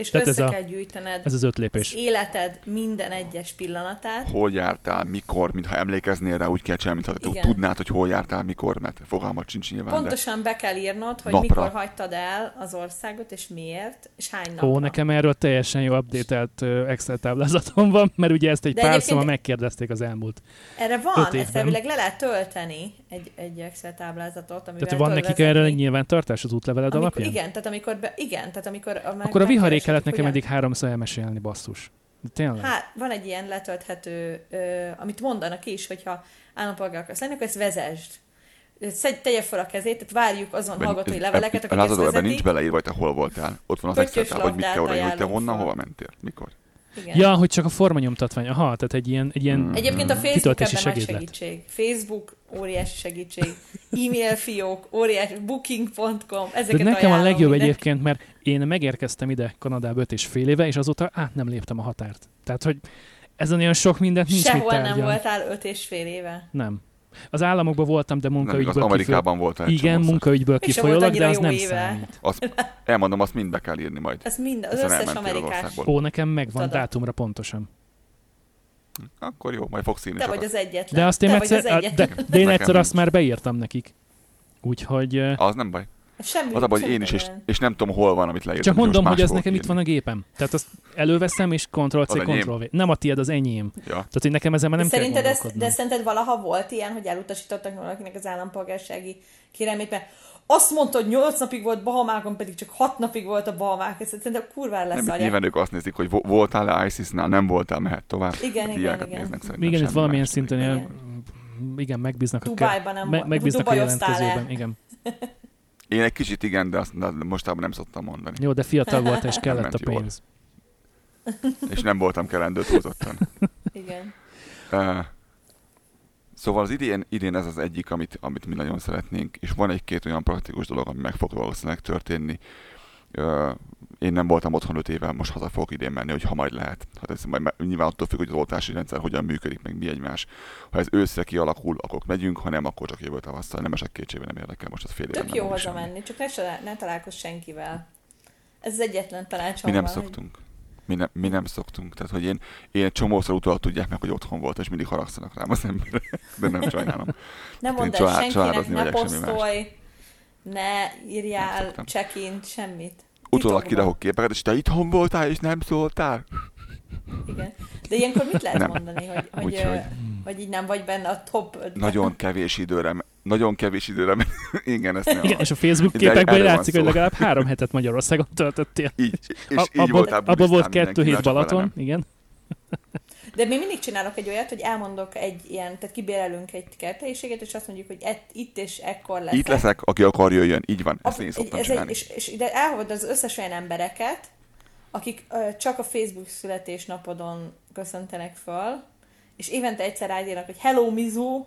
És Tehát össze ez a- kell gyűjtened Ez az öt az lépés. életed minden egyes pillanatát. Hol jártál, mikor, mintha emlékeznél rá, úgy kell csinálni, mintha Igen. tudnád, hogy hol jártál, mikor, mert fogalmat sincs nyilván. de- Pontosan be kell írnod, hogy Napra. mikor hagytad el az országot, és miért, és hány napra. Ó, nekem erről teljesen jó updatelt Excel táblázatom van, mert ugye ezt egy De pár szóval megkérdezték az elmúlt. Erre öt van, évben. ezt elvileg le lehet tölteni egy, egy Excel táblázatot, amivel Tehát van nekik vezetni. erre egy nyilvántartás az útleveled amikor, alapján? Igen, tehát amikor, be, igen, tehát amikor a- Akkor a viharé megkeresed, kellett nekem eddig háromszor elmesélni, basszus. De tényleg? Hát, van egy ilyen letölthető, ö, amit mondanak is, hogyha állampolgár akarsz lenni, akkor ezt vezesd. Szedj, tegye fel a kezét, tehát várjuk azon Ben- hallgatói ez- leveleket, akik ezt ebben vezetik. nincs beleírva, hogy te hol voltál. Ott van az Excel hogy mit kell oda, hogy te honnan, hova mentél, mikor. Igen. Ja, hogy csak a formanyomtatvány. Aha, tehát egy ilyen, egy ilyen Hmm. Egyébként a Facebook Kitöltési ebben nagy segítség. Facebook óriási segítség. E-mail fiók, óriási, booking.com, ezeket De nekem a legjobb mindenki. egyébként, mert én megérkeztem ide Kanadába 5 és fél éve, és azóta át nem léptem a határt. Tehát, hogy ezen olyan sok mindent nincs mit Sehol nem voltál öt és fél éve. Nem. Az államokban voltam, de Nem munkaügyből kifolyólag. Amerikában voltál egy Igen, munkaügyből És kifolyólag, de az nem éve. számít. Azt, elmondom, azt mind be kell írni majd. Ez mind, az Hiszen összes az amerikás. Ó, nekem megvan Tudod. dátumra pontosan. Akkor jó, majd fogsz írni Te sokat. vagy az egyetlen. De azt én Te egyszer, az de, egyetlen. de én Nekem egyszer azt már beírtam nekik. Úgyhogy Az nem baj. Semmi, Az a baj, hogy én is, és, nem. és nem tudom, hol van, amit leírtam. csak mondom, hogy ez nekem itt van a gépem. Tehát azt előveszem, és Ctrl-C. Ctrl-V. Nem a tiéd, az enyém. Ja. Tehát, hogy nekem ezen már De nem kell szerinted, ez, gondolkodnom. de szerinted valaha volt ilyen, hogy elutasítottak valakinek az állampolgársági kérelmét, mert azt mondta, hogy 8 napig volt Bahamákon, pedig csak 6 napig volt a Bahamák. Ezt Szerintem kurvára Nem, itt leszarják. nyilván ők azt nézik, hogy vo- voltál-e ISIS-nál, nem voltál, mehet tovább. Igen, A igen, igen. néznek Igen, itt valamilyen szinten Igen. igen, megbíznak a, nem megbíznak a jelentkezőben. Igen. Én egy kicsit igen, de azt de mostában nem szoktam mondani. Jó, de fiatal volt és kellett a jól. pénz. És nem voltam kelendő túlzottan. Igen. Uh, szóval az idén, idén ez az egyik, amit, amit mi nagyon szeretnénk, és van egy-két olyan praktikus dolog, ami meg fog valószínűleg történni. Uh, én nem voltam otthon 5 éve, most haza fogok idén menni, hogy ha majd lehet. Hát ez majd, nyilván attól függ, hogy az oltási rendszer hogyan működik, meg mi egymás. Ha ez őszre kialakul, akkor megyünk, ha nem, akkor csak jövő tavasszal. Nem esek kétségbe, nem érdekel, most az fél Tök nem jó hazamenni, csak ne, ne találkozz senkivel. Ez az egyetlen tanácsom Mi nem van, hogy- szoktunk. Mi, ne, mi nem szoktunk. Tehát, hogy én, én csomószor utólag tudják meg, hogy otthon volt, és mindig haragszanak rám az emberre. De nem sajnálom. Ne Én mondd el család- senkinek, ne posztolj, ne Nem írjál check-in, semmit. Utólag kirakok képeket, és te itthon voltál, és nem szóltál? Igen. De ilyenkor mit lehet Nem. mondani, hogy, hogy, Úgyhogy- ö, hogy így nem vagy benne a top Nagyon kevés időre, nagyon kevés időre, igen, ezt nem. Igen, és a Facebook képekből látszik, hogy legalább három hetet Magyarországon töltöttél. Így, és A- így abban- voltál Abban volt kettő hét Balaton, igen. De mi mindig csinálok egy olyat, hogy elmondok egy ilyen, tehát kibérelünk egy kerthelyiséget, és azt mondjuk, hogy ett, itt és ekkor leszek. Itt leszek, aki akar jöjjön, így van, ezt A- én szoktam ez egy, csinálni. és, és ide elhívod az összes olyan embereket, akik ö, csak a Facebook születésnapodon köszöntenek föl, és évente egyszer ráírnak, hogy Hello Mizu,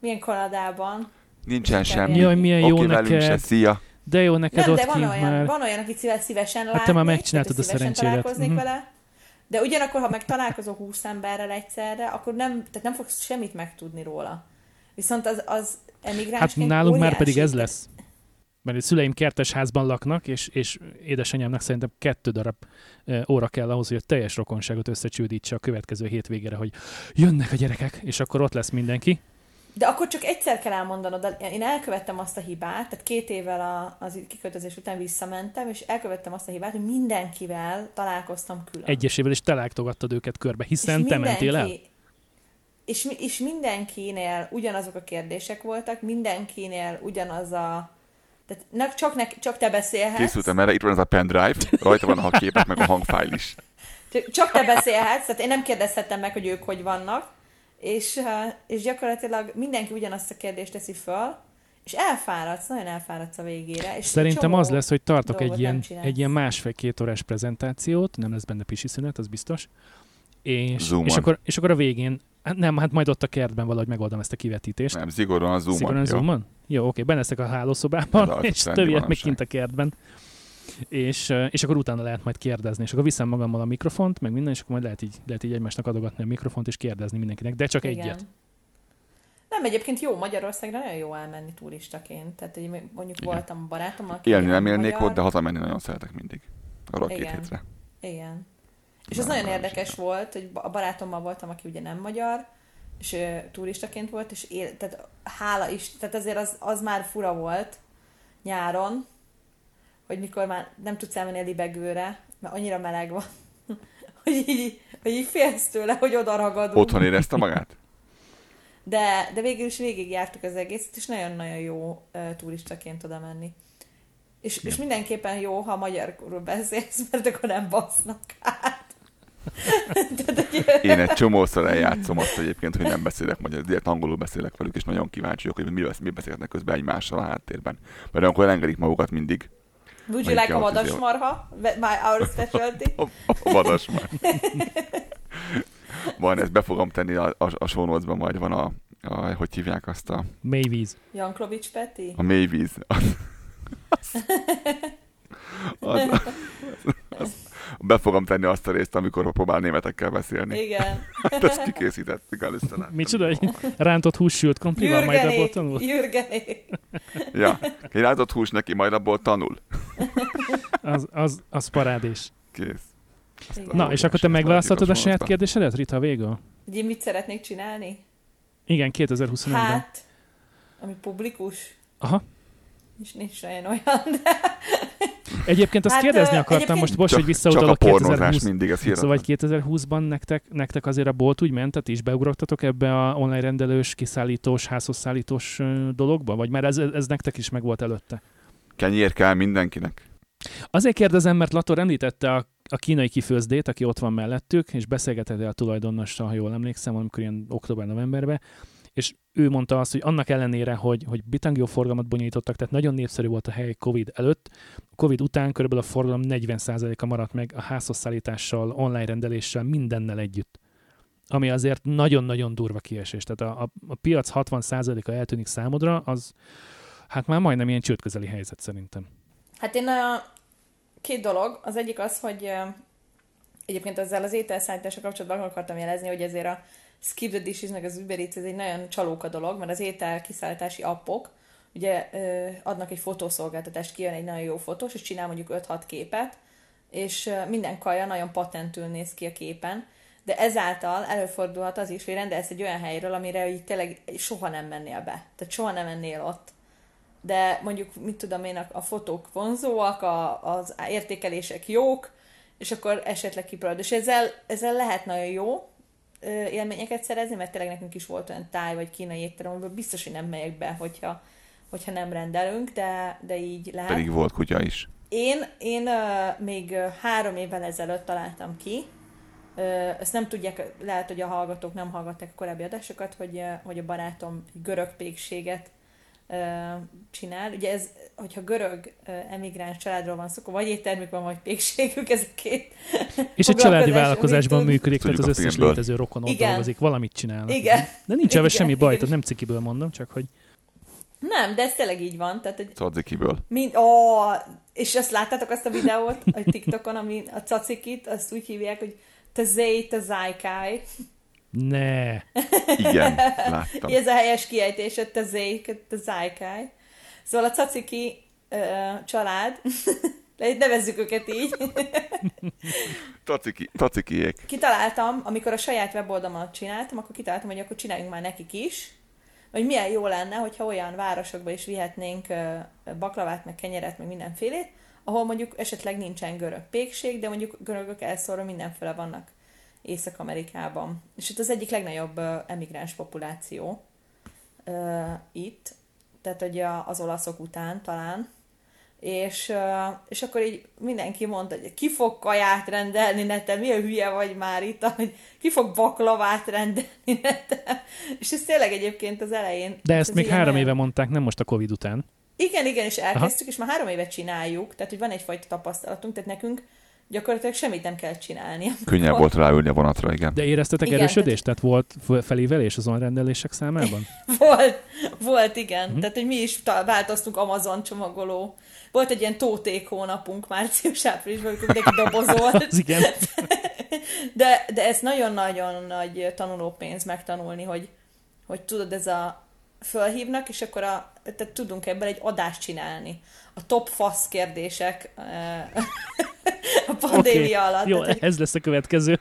milyen Kanadában. Nincsen semmi. Jaj, milyen jó Oké, velünk se, neked. szia. De jó neked Nem, ott de van olyan, már. van olyan, akit szíve- szívesen Hát látnék, te már megcsináltad a szerencsédet. találkoznék Mhm. vele, de ugyanakkor, ha meg találkozol 20 emberrel egyszerre, akkor nem, tehát nem fogsz semmit megtudni róla. Viszont az, az Hát emigránsként nálunk már óriási. pedig ez lesz. Mert a szüleim kertes házban laknak, és, és édesanyámnak szerintem kettő darab óra kell ahhoz, hogy a teljes rokonságot összecsődítse a következő hétvégére, hogy jönnek a gyerekek, és akkor ott lesz mindenki. De akkor csak egyszer kell elmondanod, én elkövettem azt a hibát, tehát két évvel a, az kiköltözés után visszamentem, és elkövettem azt a hibát, hogy mindenkivel találkoztam külön. Egyesével is telágtogattad őket körbe, És hiszen te mentél el. És, és mindenkinél ugyanazok a kérdések voltak, mindenkinél ugyanaz a... Tehát ne, csak, ne, csak te beszélhetsz. Készültem erre, itt van ez a pendrive, rajta van a képek, meg a hangfájl is. Csak te beszélhetsz, tehát én nem kérdezhettem meg, hogy ők hogy vannak, és, és gyakorlatilag mindenki ugyanazt a kérdést teszi föl, és elfáradsz, nagyon elfáradsz a végére. És Szerintem az lesz, hogy tartok egy ilyen, egy ilyen másfél-két órás prezentációt, nem lesz benne pisi szünet, az biztos. És, Zoomon. és, akkor, és akkor a végén, hát nem, hát majd ott a kertben valahogy megoldom ezt a kivetítést. Nem, szigorúan a zoomon. Szigorúan jó? zoomon? Jó, oké, benne leszek a hálószobában, és meg manapság. kint a kertben. És, és akkor utána lehet majd kérdezni, és akkor viszem magammal a mikrofont, meg minden, és akkor majd lehet így, lehet így egymásnak adogatni a mikrofont, és kérdezni mindenkinek, de csak Igen. egyet. Nem, egyébként jó Magyarországra nagyon jó elmenni turistaként. Tehát hogy mondjuk Igen. voltam a barátommal. aki Élni nem magyar. élnék ott, de hazamenni nagyon szeretek mindig. arra a két Igen. hétre. Igen. És ez nagyon érdekes sem. volt, hogy a barátommal voltam, aki ugye nem magyar, és ő turistaként volt, és él, tehát hála is, tehát azért az, az már fura volt nyáron, hogy mikor már nem tudsz elmenni a libegőre, mert annyira meleg van, hogy így, hogy így félsz tőle, hogy oda ragadunk. Otthon érezte magát? De, de végül is végigjártuk az egészet, és nagyon-nagyon jó uh, turistaként oda menni. És, és mindenképpen jó, ha magyarul beszélsz, mert akkor nem basznak át. Tehát, hogy, Én egy csomószor eljátszom azt egyébként, hogy nem beszélek magyar, direkt angolul beszélek velük, és nagyon kíváncsi vagyok, hogy mi, mi beszélnek közben egymással a háttérben. Mert akkor elengedik magukat mindig. Would you like a vadasmarha? My, our specialty? A, a vadas már. Van, ezt be fogom tenni a, a, a show notes-ban, majd van a, a, hogy hívják azt a, Mélyvíz. Janklovics Peti? a mélyvíz. Az, az, az, be fogom tenni azt a részt, amikor próbál németekkel beszélni. Igen. Hát ezt kikészítettük először. Micsoda, hogy rántott hús sült krumplival, majd abból tanul? Jürgenék. Ja, kirázott hús neki, majd abból tanul. Az, az, az parádés. Kész. Na, és akkor te Ezt megválasztottad a saját kérdésedet, Rita, végül? Én mit szeretnék csinálni? Igen, 2021-ben. Hát, ami publikus, Aha. És nincs olyan olyan, de Egyébként azt Hát, kérdezni akartam, egyébként- most bocs, hogy csak a visszautalok pornozás 2020 mindig, ez Szóval hihetetlen. hogy 2020-ban nektek, nektek azért a bolt úgy ment, tehát is beugrottatok ebbe a online rendelős, kiszállítós, házhoz szállítós dologba? Vagy már ez, ez nektek is megvolt előtte? Kenyér kell mindenkinek. Azért kérdezem, mert Lator említette a, a kínai kifőzdét, aki ott van mellettük, és beszélgetett a tulajdonossal, ha jól emlékszem, amikor ilyen október-novemberben, és ő mondta azt, hogy annak ellenére, hogy, hogy bitangió forgalmat bonyolítottak, tehát nagyon népszerű volt a hely Covid előtt, Covid után körülbelül a forgalom 40%-a maradt meg a házhoz online rendeléssel, mindennel együtt. Ami azért nagyon-nagyon durva kiesés. Tehát a, a, a piac 60%-a eltűnik számodra, az hát már majdnem ilyen csődközeli helyzet szerintem. Hát én a két dolog. Az egyik az, hogy egyébként ezzel az ételszállítással kapcsolatban akartam jelezni, hogy ezért a Skip the Dishes meg az Uber Eats ez egy nagyon csalóka dolog, mert az étel kiszállítási appok ugye adnak egy fotószolgáltatást, kijön egy nagyon jó fotós, és csinál mondjuk 5-6 képet, és minden kaja nagyon patentül néz ki a képen, de ezáltal előfordulhat az is, hogy rendelsz egy olyan helyről, amire így tényleg soha nem mennél be. Tehát soha nem mennél ott de mondjuk, mit tudom én, a, a fotók vonzóak, a, az értékelések jók, és akkor esetleg kipróbálod. És ezzel, ezzel lehet nagyon jó élményeket szerezni, mert tényleg nekünk is volt olyan táj vagy kínai étterem, amiből biztos, hogy nem megyek be, hogyha, hogyha nem rendelünk, de, de így lehet. Pedig volt kutya is. Én, én uh, még három évvel ezelőtt találtam ki, uh, ezt nem tudják, lehet, hogy a hallgatók nem hallgatták a korábbi adásokat, hogy, uh, hogy a barátom görög pékséget csinál. Ugye ez, hogyha görög emigráns családról van szó, akkor vagy éttermük van, vagy pékségük, ez a két És egy családi vállalkozásban tud. működik, tehát az összes filmből. létező rokon ott Igen. dolgozik, valamit csinálnak. Igen. De nincs ebben semmi baj, tehát nem cikiből mondom, csak hogy Nem, de ez tényleg így van. Tehát, hogy Szadzikiből. Mind, ó, és azt láttátok azt a videót a TikTokon, ami a cacikit, azt úgy hívják, hogy Tazay Tazaikai. Ne. Igen, láttam. Ez a helyes kiejtése, Tazay Tazaikai. Szóval a caciki ö, család, nevezzük őket így, Taciki, tacikiék. kitaláltam, amikor a saját weboldalamat csináltam, akkor kitaláltam, hogy akkor csináljunk már nekik is, hogy milyen jó lenne, hogyha olyan városokba is vihetnénk baklavát, meg kenyeret, meg mindenfélét, ahol mondjuk esetleg nincsen görög pékség, de mondjuk görögök elszórva mindenféle vannak Észak-Amerikában. És itt az egyik legnagyobb emigráns populáció ö, itt, tehát hogy az olaszok után talán, és, és akkor így mindenki mondta, hogy ki fog kaját rendelni, ne te milyen hülye vagy már itt, hogy ki fog baklavát rendelni, ne te. És ez tényleg egyébként az elején... De ezt ez még három éve mondták, nem most a Covid után. igen, igen, és elkezdtük, és már három évet csináljuk, tehát hogy van egyfajta tapasztalatunk, tehát nekünk gyakorlatilag semmit nem kell csinálni. Könnyebb volt ráülni a vonatra, igen. De éreztetek Igen, erősödést? Tehát volt f- felévelés az rendelések számában? Volt, volt, igen. Mhm. Tehát, hogy mi is változtunk Amazon csomagoló. Volt egy ilyen tóték hónapunk március-áprilisban, amikor mindenki dobozolt. Az igen. De, de ez nagyon-nagyon nagy tanulópénz megtanulni, hogy, hogy tudod, ez a fölhívnak, és akkor a, tehát tudunk ebből egy adást csinálni. A top fasz kérdések eh, a pandémia Oké, alatt. Jó, Tehát, ez lesz a következő.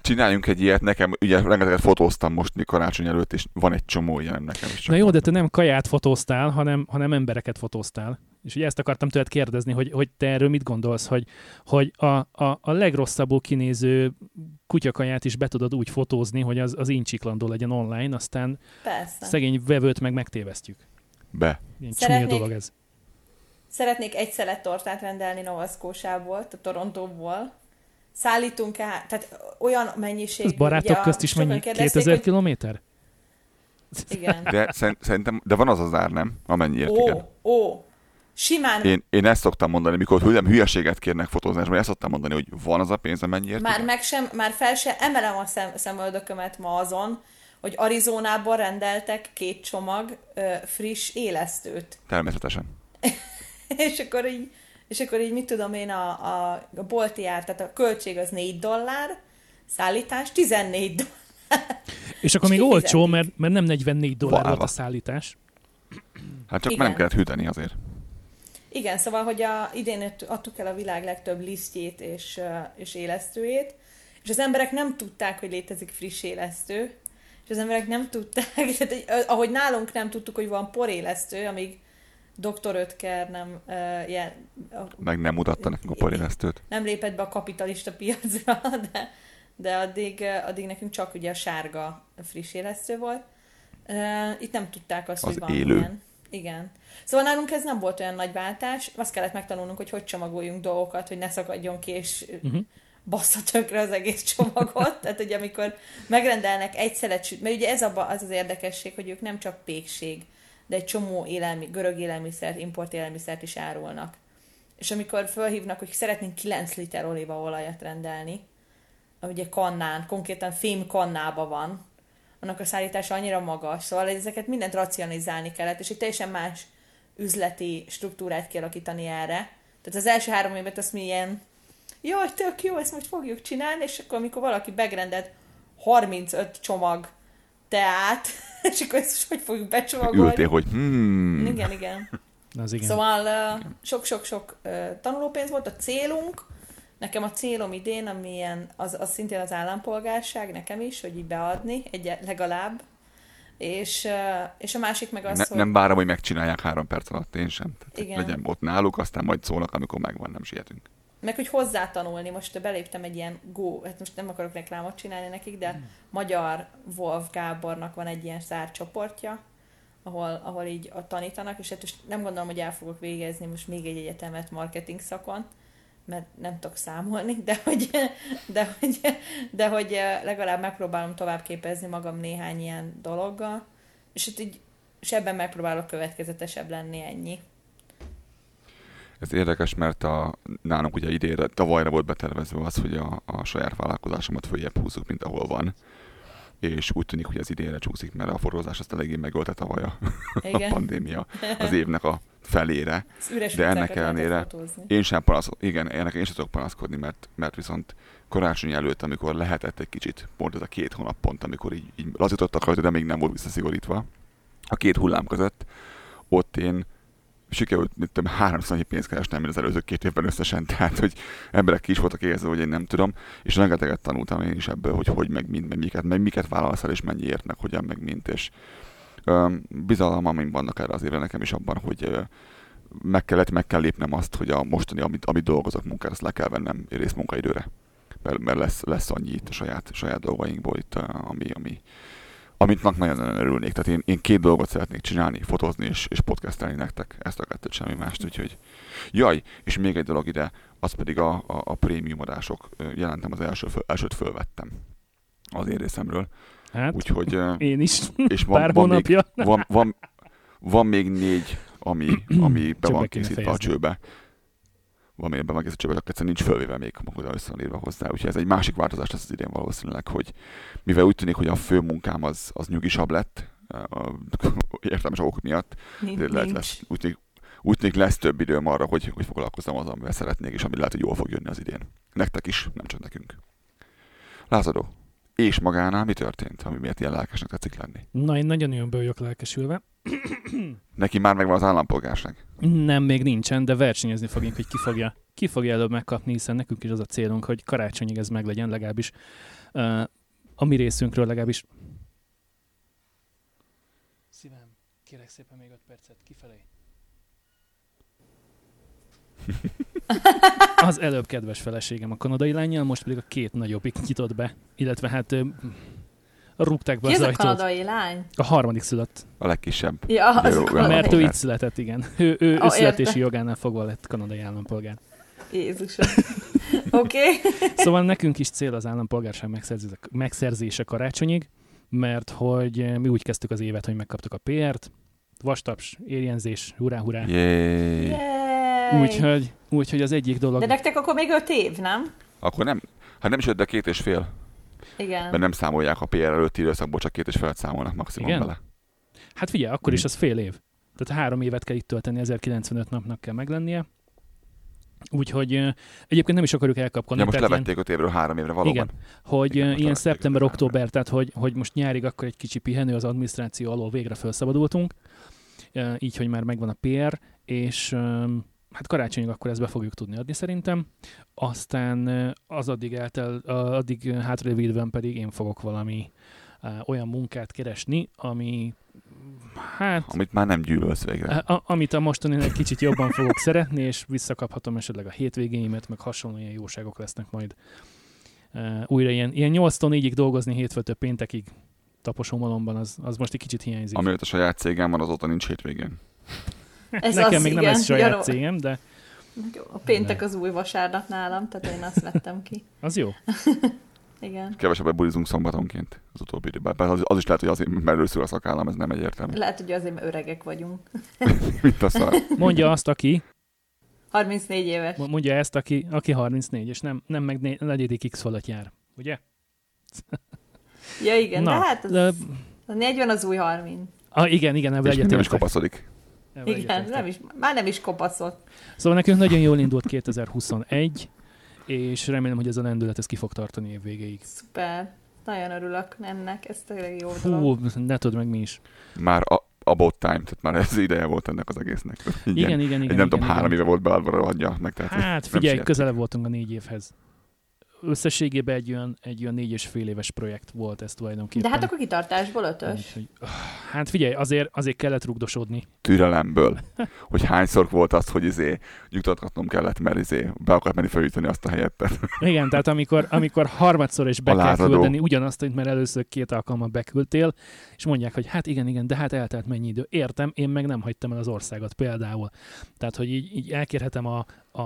Csináljunk egy ilyet, nekem ugye rengeteget fotóztam most karácsony előtt, és van egy csomó ilyen nekem is. Na jó, de te nem kaját fotóztál, hanem, hanem embereket fotóztál. És ugye ezt akartam tőled kérdezni, hogy, hogy te erről mit gondolsz, hogy, hogy a, a, a legrosszabbul kinéző kutyakaját is be tudod úgy fotózni, hogy az, az incsiklandó legyen online, aztán persze. szegény vevőt meg megtévesztjük. Be. Ilyen Szeretnék- csúnya dolog ez. Szeretnék egy szelet tortát rendelni Nova Scotia-ból, a Torontóból. Szállítunk el, tehát olyan mennyiség. Ez barátok közt is mennyi? 2000 kilométer? Igen. De szerint- szerintem, de van az az ár, nem? Amennyiért, Ó, igen. ó, simán Én, én ezt szoktam mondani, mikor hülyem hülyeséget kérnek fotózásra, ezt szoktam mondani, hogy van az a pénz, amennyiért. Már igen. meg sem, már fel sem emelem a szem, szemöldökömet ma azon, hogy Arizonából rendeltek két csomag ö, friss élesztőt. Természetesen. és akkor így, és akkor így mit tudom én, a, a, a bolti ár, tehát a költség az 4 dollár, szállítás 14 dollár. És akkor még kifizetik. olcsó, mert, mert nem 44 dollár volt Válva. a szállítás. Hát csak Igen. nem kellett hűteni azért. Igen, szóval, hogy a, idén adtuk el a világ legtöbb lisztjét és, és élesztőjét, és az emberek nem tudták, hogy létezik friss élesztő, és az emberek nem tudták, tehát, ahogy nálunk nem tudtuk, hogy van porélesztő, amíg Dr. Ötker nem, uh, ilyen, Meg nem mutatta nekünk a porélesztőt. nem lépett be a kapitalista piacra, de, de addig, addig nekünk csak ugye a sárga friss élesztő volt. Uh, itt nem tudták azt, Az hogy van élő. ilyen. Igen. Szóval nálunk ez nem volt olyan nagy váltás, azt kellett megtanulnunk, hogy hogy csomagoljunk dolgokat, hogy ne szakadjon ki, és Uh-huh. bassza tönkre az egész csomagot. Tehát, hogy amikor megrendelnek egy szelet süt, mert ugye ez abba, az az érdekesség, hogy ők nem csak pékség, de egy csomó élelmi, görög élelmiszert, import élelmiszert is árulnak. És amikor felhívnak, hogy szeretnénk 9 liter olívaolajat rendelni, ugye kannán, konkrétan fém kannába van, annak a szállítása annyira magas, szóval ezeket mindent racionalizálni kellett, és egy teljesen más üzleti struktúrát kialakítani erre. Tehát az első három évet azt mi ilyen, jaj, tök jó, ezt most fogjuk csinálni, és akkor amikor valaki megrendelt 35 csomag teát, és akkor ezt most hogy fogjuk becsomagolni. Ültél, hogy hmm, Igen, igen. Az igen. Szóval sok-sok-sok tanulópénz volt. A célunk, nekem a célom idén, ami ilyen, az, az szintén az állampolgárság, nekem is, hogy így beadni, egy, legalább. És, és a másik meg az, ne, hogy... nem várom, hogy megcsinálják három perc alatt, én sem. Tehát Igen. legyen ott náluk, aztán majd szólnak, amikor megvan, nem sietünk. Meg hogy hozzátanulni, most beléptem egy ilyen go, hát most nem akarok reklámot csinálni nekik, de magyar Wolf Gábornak van egy ilyen zárt csoportja, ahol, ahol így a tanítanak, és hát most nem gondolom, hogy el fogok végezni most még egy egyetemet marketing szakon, mert nem tudok számolni, de hogy, de hogy, de hogy legalább megpróbálom tovább képezni magam néhány ilyen dologgal, és, itt így, és ebben megpróbálok következetesebb lenni ennyi. Ez érdekes, mert a, nálunk ugye idénre, tavalyra volt betervezve az, hogy a, a saját vállalkozásomat följebb húzzuk, mint ahol van. És úgy tűnik, hogy ez idénre csúszik, mert a forrózás azt eléggé megölte tavaly a, a pandémia az évnek a felére. De ennek ellenére. Én sem panaszkodom, igen, ennek én sem tudok panaszkodni, mert, mert viszont karácsony előtt, amikor lehetett egy kicsit, pont ez a két hónap pont, amikor így, így lazítottak rajta, de még nem volt visszaszigorítva, a két hullám között, ott én sikerült, mit tudom, háromszor annyi pénzt keresnem, mint az előző két évben összesen, tehát, hogy emberek ki is voltak érző, hogy én nem tudom, és rengeteget tanultam én is ebből, hogy hogy meg mind, meg miket, meg miket vállalsz el, és mennyiért, meg hogyan, meg mint, és öm, bizalmaim vannak erre az évre nekem is abban, hogy ö, meg kellett, meg kell lépnem azt, hogy a mostani, amit, amit dolgozok munkát, azt le kell vennem részmunkaidőre. Mert, mert lesz, lesz annyi itt a saját, saját dolgainkból itt, ami, ami, amit nagyon örülnék. Tehát én, én két dolgot szeretnék csinálni, fotózni és, és podcastelni nektek. Ezt a kettőt semmi mást, úgyhogy... Jaj, és még egy dolog ide, az pedig a, a, a prémium adások. Jelentem az első, föl, elsőt fölvettem az én részemről. Hát, Úgyhogy... én is és van, pár van, még, hónapja. van, van, van még négy, ami, ami be Csak van készítve a csőbe. Be van készítve a csak egyszerűen nincs fölvéve még oda össze van írva hozzá. Úgyhogy ez egy másik változás lesz az idén valószínűleg, hogy mivel úgy tűnik, hogy a fő munkám az, az nyugisabb lett, a értelmes okok miatt, Nincs, lehet lesz, úgy tűnik, úgy tűnik lesz több időm arra, hogy, hogy foglalkozzam azzal, amivel szeretnék, és ami lehet, hogy jól fog jönni az idén. Nektek is, nem csak nekünk. Lázadó, és magánál mi történt, ami miatt ilyen lelkesnek tetszik lenni? Na, én nagyon-nagyon vagyok lelkesülve. Neki már megvan az állampolgárság. Nem, még nincsen, de versenyezni fogunk, hogy ki fogja, ki fogja előbb megkapni, hiszen nekünk is az a célunk, hogy karácsonyig ez meglegyen, legalábbis uh, a mi részünkről legalábbis. Szívem, kérek szépen még öt percet, kifelé. Az előbb kedves feleségem a kanadai lányjal, most pedig a két nagyobbik nyitott be, illetve hát rúgták be Ki az ez a ajtót. kanadai lány? A harmadik szülött, A legkisebb. Ja, az Jó, a mert ő itt született, igen. Ő, ő, ő Ó, születési értem. jogánál fogva lett kanadai állampolgár. Jézusom. Oké. Okay. Szóval nekünk is cél az állampolgárság megszerzése, megszerzése karácsonyig, mert hogy eh, mi úgy kezdtük az évet, hogy megkaptuk a PR-t, vastaps, érjenzés, hurrá, hurrá. Yay. Yay. Úgyhogy, úgyhogy az egyik dolog... De nektek akkor még öt év, nem? Akkor nem, hát nem is öt, de két és fél. Igen. Mert nem számolják a PR előtti időszakból, csak két és felet számolnak maximum Igen? bele. Hát figyelj, akkor is Mhm. az fél év. Tehát három évet kell itt tölteni, 1095 napnak kell meglennie. Úgyhogy egyébként nem is akarjuk elkapkodni. Ja, most tehát ilyen- levették öt évről három évre valóban. Igen. hogy Igen, ilyen levették szeptember-október, tehát hogy, hogy most nyárig akkor egy kicsi pihenő az adminisztráció alól végre felszabadultunk, így, hogy már megvan a PR, és hát karácsonyig akkor ezt be fogjuk tudni adni szerintem. Aztán az addig, eltel, a- addig hátralévő időben pedig én fogok valami olyan munkát keresni, ami hát Amit már nem gyűlölsz végre. a, amit a mostani egy kicsit jobban fogok szeretni, és visszakaphatom esetleg a hétvégéimet, meg hasonló ilyen jóságok lesznek majd. Uh, újra ilyen, ilyen 8-tól 4-ig dolgozni hétfőtől péntekig taposómalomban, az, az most egy kicsit hiányzik. Amióta saját cégem van, azóta nincs hétvégén. Ez Nekem az, még nem igen. ez saját Janó- cégem, de A péntek az új vasárnap nálam, tehát én azt vettem ki. az jó. Igen. Kevesebbet bulizunk szombatonként az utóbbi időben. Bár Az, az is lehet, hogy azért, mert először a szakállam, ez nem egyértelmű. Lehet, hogy azért, mert öregek vagyunk. Mint a szar. Mondja azt, aki, 34 éves. mondja ezt, aki, aki 34, és nem, nem meg né- negyedik X fölött jár. Ugye? Ja, igen, Na, de hát az, de, a 40 az új 30. ah, igen, igen, ebben És nem is egyetértek. Igen, nem is, már nem is kopaszott. Szóval nekünk nagyon jól indult 2021, és remélem, hogy ez a lendület ez ki fog tartani év végéig. Szuper. Nagyon örülök ennek, ez tényleg jó dolog. Fú, ne tudd meg mi is. Már a, about time, tehát már ez ideje volt ennek az egésznek. Igen, igen, igen. Igen nem tudom, igen. három éve volt beadva, adja meg. Tehát Hát figyelj, közelebb voltunk a négy évhez. Összességében egy olyan, egy olyan négy és fél éves projekt volt ez De tulajdonképpen. hát akkor kitartásból ötös. Úgyhogy, ah, hát figyelj, azért, azért kellett rugdosodni. Türelemből. Hogy hányszor volt az, hogy izé nyugtatgatnom kellett, mert izé be akart menni felüteni azt a helyet. Igen, tehát amikor, amikor harmadszor is be kell Alázadó. küldeni ugyanazt, amit már először két alkalommal beküldtél, és mondják, hogy hát igen, igen, de hát eltelt mennyi idő. Értem, én meg nem hagytam el az országot például. Tehát, hogy így, így elkérhetem a, a,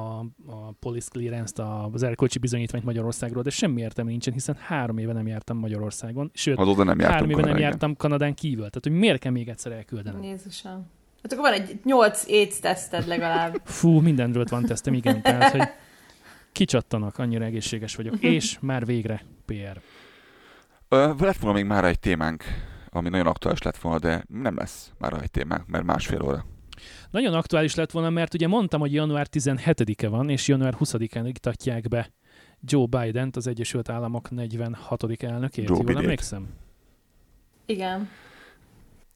a police clearance-t, a- az erkölcsi bizonyítványt Magyarországról, de semmi értelme nincsen, hiszen három éve nem jártam Magyarországon, sőt, azóta nem három éve nem Kanadán, igen. jártam Kanadán kívül. Tehát, hogy miért kell még egyszer elküldenem? Jézusom. Hát akkor van egy 8 AIDS teszted legalább. Fú, mindenről van tesztem, igen. Tehát, hogy kicsattanak, annyira egészséges vagyok. És már végre PR. Ö, lett volna még már egy témánk, ami nagyon aktuális lett volna, de nem lesz már egy témánk, mert másfél óra. Nagyon aktuális lett volna, mert ugye mondtam, hogy január 17-e van, és január 20-án iktatják be Joe Biden-t, az Egyesült Államok 46. elnökét. Joe Jól Bidét. emlékszem? Igen.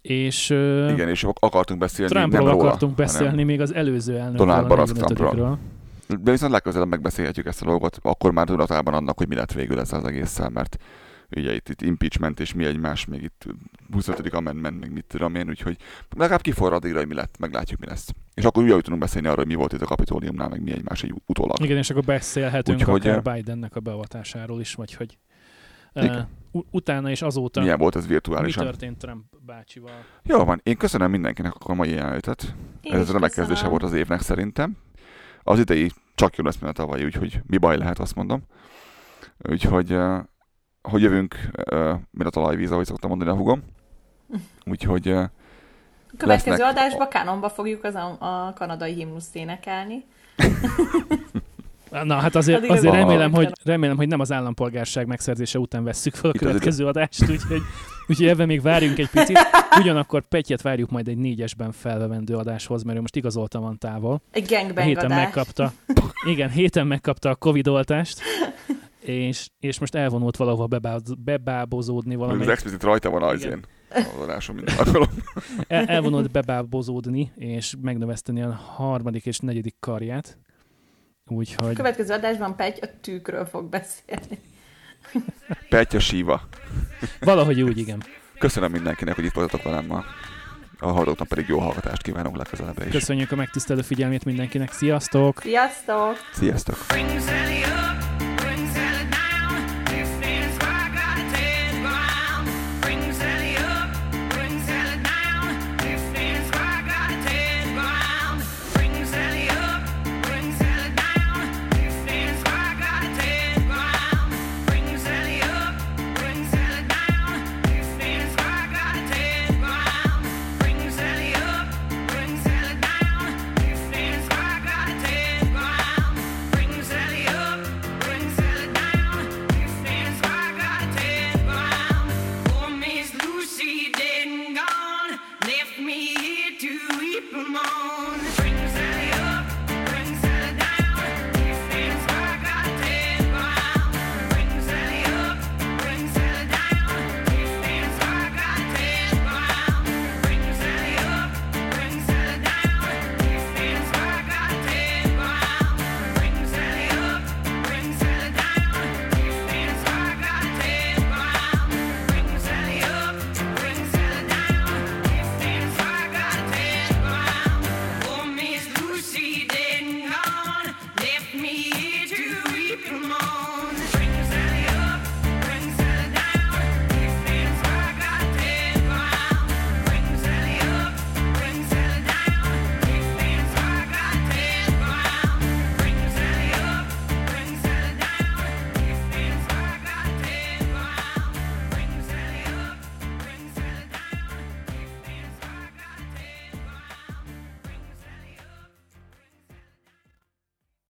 És Igen, és akartunk beszélni Trumpról nem róla, akartunk beszélni, hanem- még az előző elnökről, Donald Barack 45-ről. Trumpról. De viszont legközelebb megbeszélhetjük ezt a dolgot, akkor már tudatában annak, hogy mi lett végül ezzel az egésszel, mert ugye itt, itt impeachment és mi egymás, még itt 25. amendment, meg mit tudom én, úgyhogy legalább kiforrad addigra, hogy mi lett, meglátjuk, mi lesz. És akkor úgy tudunk beszélni arról, hogy mi volt itt a kapitóliumnál, meg mi egymás egy utólag. Igen, és akkor beszélhetünk Úgyhogy, akár Bidennek a beavatásáról is, vagy hogy Igen. uh, utána és azóta Milyen volt ez mi virtuálisan? történt Trump bácsival. Jó van, én köszönöm mindenkinek akkor a mai jelenlétet. Ez remek kezdése volt az évnek szerintem. Az idei csak jobb lesz, mint a tavalyi, úgyhogy mi baj lehet, azt mondom. Úgyhogy, uh, hogy jövünk, mint a talajvíz, ahogy szoktam mondani a hugom. Úgyhogy A következő lesznek- adásba Kanonba fogjuk az a, a kanadai himnuszt énekelni. Na hát azért, azért az- remélem, hogy, remélem, hogy nem az állampolgárság megszerzése után vesszük fel a Itt következő adást, úgyhogy, úgyhogy ebben még várjunk egy picit. Ugyanakkor Petyet várjuk majd egy négyesben felvevendő adáshoz, mert ő most igazolta van távol. Egy gangbang héten adás. megkapta. Igen, héten megkapta a Covid oltást, és, és most elvonult valahova bebáz, bebábozódni Az valamelyik explicit rajta van az Igen. én. Az adásom minden alkalom. el, elvonult bebábozódni, és megnöveszteni a harmadik és negyedik karját. A Úgyhogy következő adásban Petty a tűkről fog beszélni. Petya síva. valahogy úgy, igen. Köszönöm mindenkinek, hogy itt voltatok velem ma. A hallgatóknak pedig jó hallgatást kívánok legközelebbre is. Köszönjük a megtisztelő figyelmét mindenkinek. Sziasztok! Sziasztok! Sziasztok!